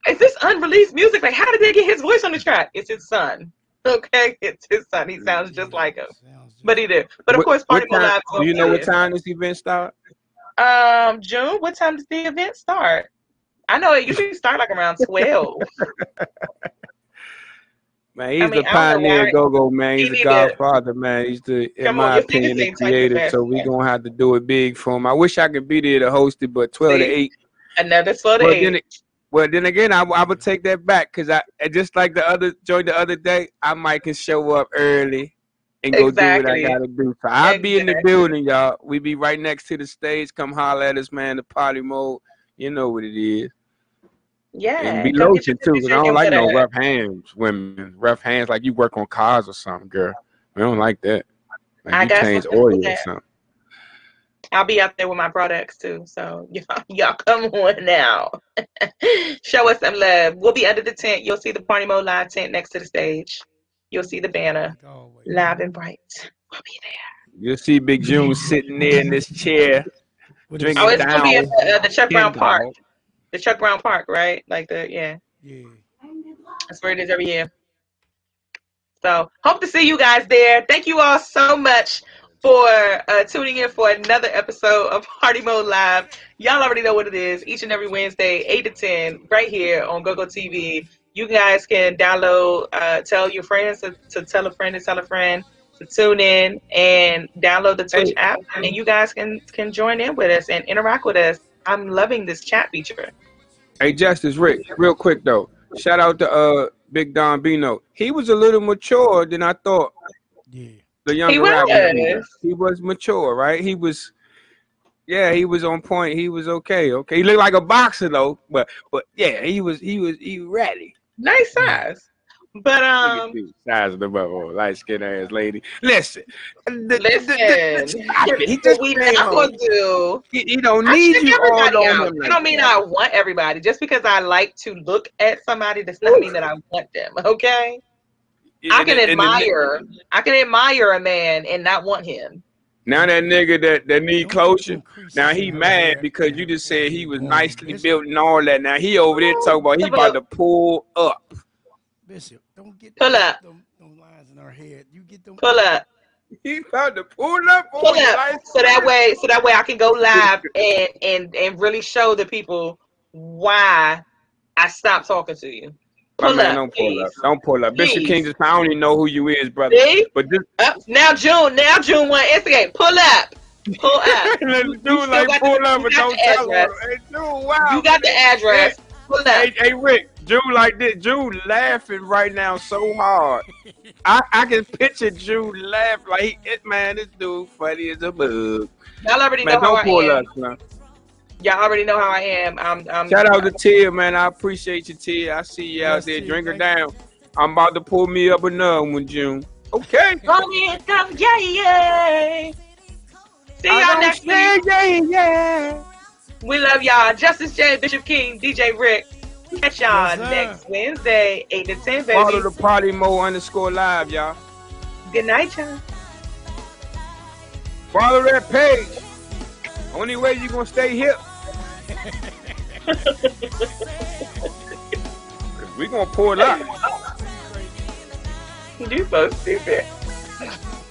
is this unreleased music? Like, how did they get his voice on the track? It's his son. Okay, it's his son. He sounds just like him. But he did. But of What- course, what Party time- Live. Do you know what time this event start? Um, June. What time does the event start? I know it usually start like around twelve. Man, he's I mean, the I don't know pioneer go go man. He's he the godfather, man. He's the, in Come on, my opinion, the creator. So we're gonna have to do it big for him. I wish I could be there to host it, but twelve to eight. Another twelve to eight. then, well, then again, I, I would take that back because I just like the other joint the other day, I might can show up early and go do what I gotta do. So I'll be in the building, y'all. We be right next to the stage. Come holler at us, man. The party mode, you know what it is. Yeah. and be come get your lotion too, because I don't like no rough hands, women. Rough hands like you work on cars or something, girl. We don't like that. Like I you got change something oil or something. I'll be out there with my products too. So y'all, y'all come on now. Show us some love. We'll be under the tent. You'll see the Party Mode Live tent next to the stage. You'll see the banner live and bright. We'll be there. You'll see Big June sitting there in this chair, drinking Oh, it's gonna be at the, uh, the Chuck Brown Ken Park. Dog. The Chuck Brown Park, right? Like the yeah. Yeah. That's where it is every year. So hope to see you guys there. Thank you all so much for uh, tuning in for another episode of Party Mode Live. Y'all already know what it is. Each and every Wednesday, 8 to 10, right here on GoGo TV. You guys can download, uh, tell your friends to, to tell a friend to tell a friend to tune in and download the Twitch app, and you guys can can join in with us and interact with us. I'm loving this chat feature. Hey, Justice Rick, real quick though. Shout out to uh Big Don Bino. He was a little mature than I thought. Yeah. The younger He rapper. was. He was mature, right? He was. Yeah, he was on point. He was okay. Okay, he looked like a boxer though, but but yeah, he was he was he ready. Nice size. But um, Size of the bubble, light skinned ass lady. Listen, listen. he just we stay not home. gonna do. He, he don't need you all everybody on out. him. It Like don't mean that. I want everybody. Just because I like to look at somebody does not mean that I want them. Okay. I can the- and the- admire. I can admire a man and not want him. Now that nigga that, that need closure, now he mad because you just said he was nicely built and all that. Now he over there talking about he about to pull up. Bishop, don't get Pull up. them, them lines in our head. You get them. Pull up. He about to pull up Pull up. So that way, so that way I can go live and and and really show the people why I stopped talking to you. Pull man, up, don't pull please. up. Don't pull up. Bishop King just I don't even know who you is, brother. See? But this Up now, June. Now June one instigate. Pull up. Pull up. Let's You do like got pull the- up you don't tell him. address. Hey, dude, wow. You got the address. Pull up. Hey, hey, Rick, Jew like this. Jew laughing right now so hard. I, I can picture Jew laugh like he, it, man, this dude funny as a bug. Y'all already Man, know how don't I pull am. up, man. Y'all already know how I am. I'm, I'm Shout out to Tia, man. I appreciate you, Tia. I see you out there. Tia, Drink her down. I'm about to pull me up another one, June. Okay. Come in, come, yeah, yeah. See y'all next say week. Yeah, yeah. We love y'all. Justice J, Bishop King, DJ Rick. Catch y'all Yes, next Wednesday, 8 to 10, baby. Follow the Party Mo underscore live, y'all. Good night, y'all. Follow that page. Only way you gonna stay hip. we gonna pull it up. You so stupid.